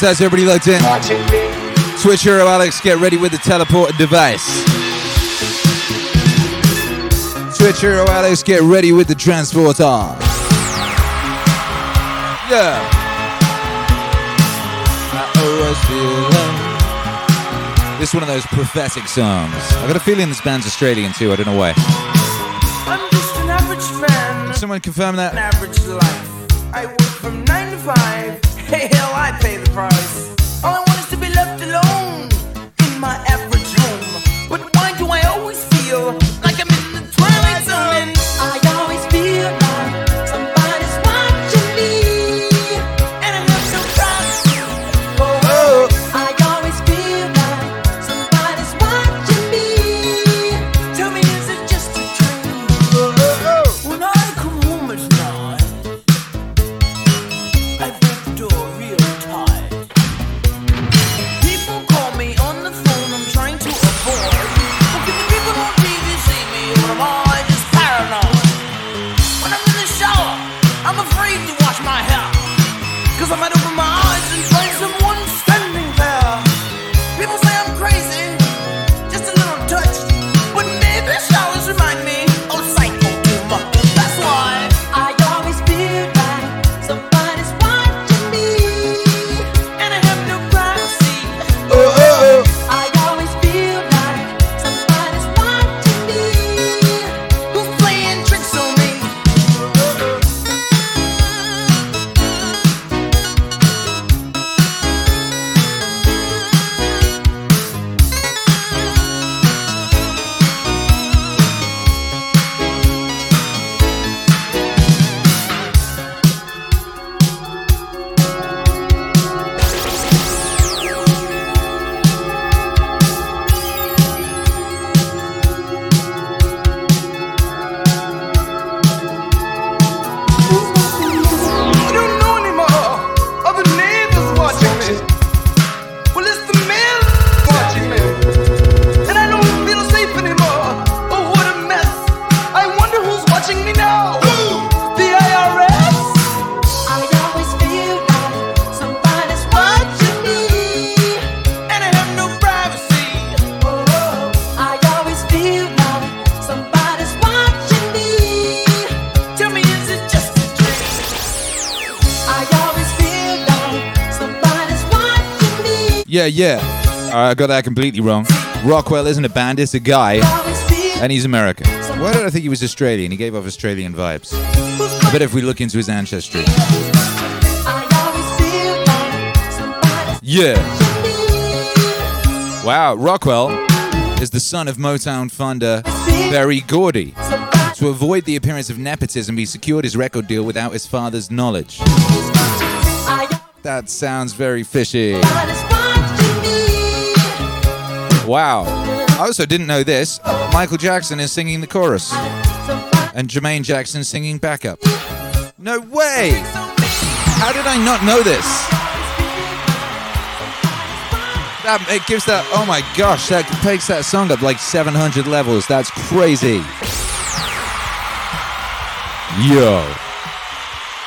Speaker 3: Jazz everybody locked in. Twitch hero Alex, get ready with the teleport device. Twitch hero Alex, get ready with the transporter. Yeah. This is one of those prophetic songs. I got a feeling this band's Australian too, I don't know why. Someone confirm that? yeah. I got that completely wrong. Rockwell isn't a band, it's a guy. And he's American. Why did I think he was Australian? He gave off Australian vibes. I bet if we look into his ancestry. Yeah. Wow, Rockwell is the son of Motown founder Berry Gordy. To avoid the appearance of nepotism, he secured his record deal without his father's knowledge. That sounds very fishy. Wow. I also didn't know this. Michael Jackson is singing the chorus, and Jermaine Jackson singing backup. No way! How did I not know this? That it gives that. Oh my gosh, that takes that song up like 700 levels. That's crazy. Yo,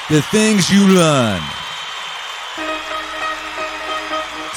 Speaker 3: the things you learn.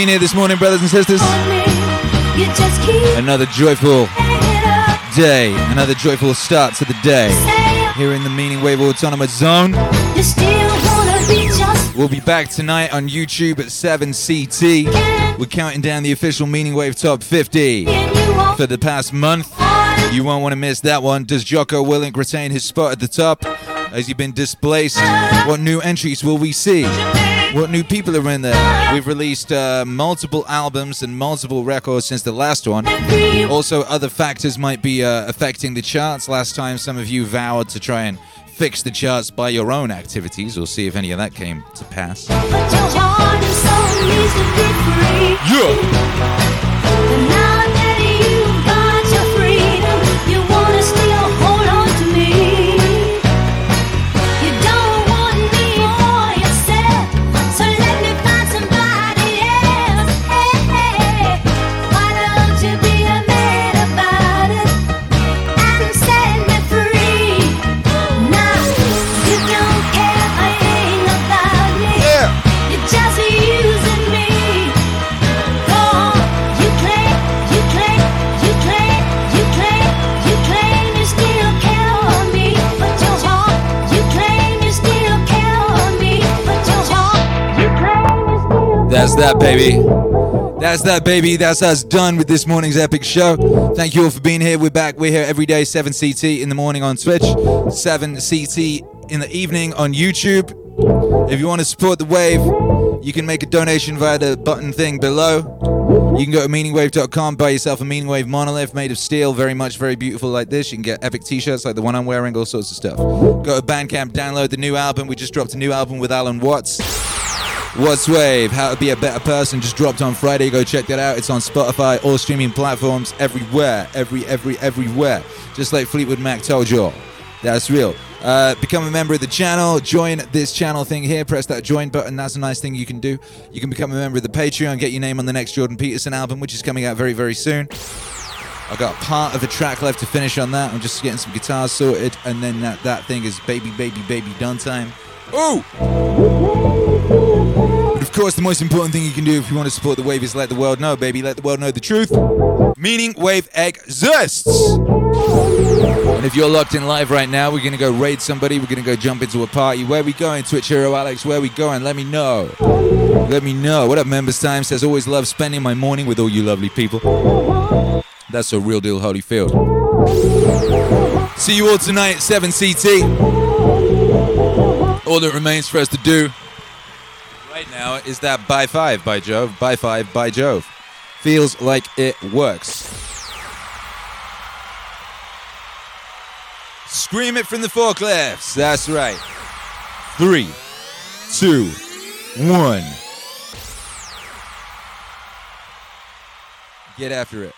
Speaker 3: being here this morning, brothers and sisters. Another joyful day, another joyful start to the day here in the Meaningwave Autonomous Zone. We'll be back tonight on YouTube at 7CT. We're counting down the official Meaningwave Top 50 for the past month. You won't want to miss that one. Does Jocko Willink retain his spot at the top? Has he been displaced? What new entries will we see? What new people are in there? We've released uh, multiple albums and multiple records since the last one. Also, other factors might be uh, affecting the charts. Last time, some of you vowed to try and fix the charts by your own activities. We'll see if any of that came to pass.
Speaker 11: your
Speaker 3: That's that, baby. That's that, baby. That's us done with this morning's epic show. Thank you all for being here. We're back. We're here every day, 7 CT in the morning on Twitch, 7 CT in the evening on YouTube. If you want to support the wave, you can make a donation via the button thing below. You can go to meaningwave.com, buy yourself a Meaningwave monolith made of steel, very much, very beautiful like this. You can get epic t shirts like the one I'm wearing, all sorts of stuff. Go to Bandcamp, download the new album. We just dropped a new album with Alan Watts. What's Wave? How to Be a Better Person just dropped on Friday. Go check that out. It's on Spotify, all streaming platforms, everywhere, every, every, everywhere. Just like Fleetwood Mac told y'all. That's real. Uh, become a member of the channel. Join this channel thing here. Press that join button. That's a nice thing you can do. You can become a member of the Patreon. Get your name on the next Jordan Peterson album, which is coming out very, very soon. I got part of a track left to finish on that. I'm just getting some guitars sorted, and then that, that thing is baby, baby, baby done time. Ooh! Course, the most important thing you can do if you want to support the wave is let the world know, baby. Let the world know the truth. Meaningwave exists. And if you're locked in live right now, we're gonna go raid somebody. We're gonna go jump into a party. Where we going, Twitch hero Alex? Where we going? Let me know. Let me know. What up, members? Time says always love spending my morning with all you lovely people. That's a real deal, Holyfield. See you all tonight, 7 CT. All that remains for us to do right now is that by five by Jove, by five by Jove. Feels like it works. Scream it from the forklifts. That's right. Three, two, one. Get after it.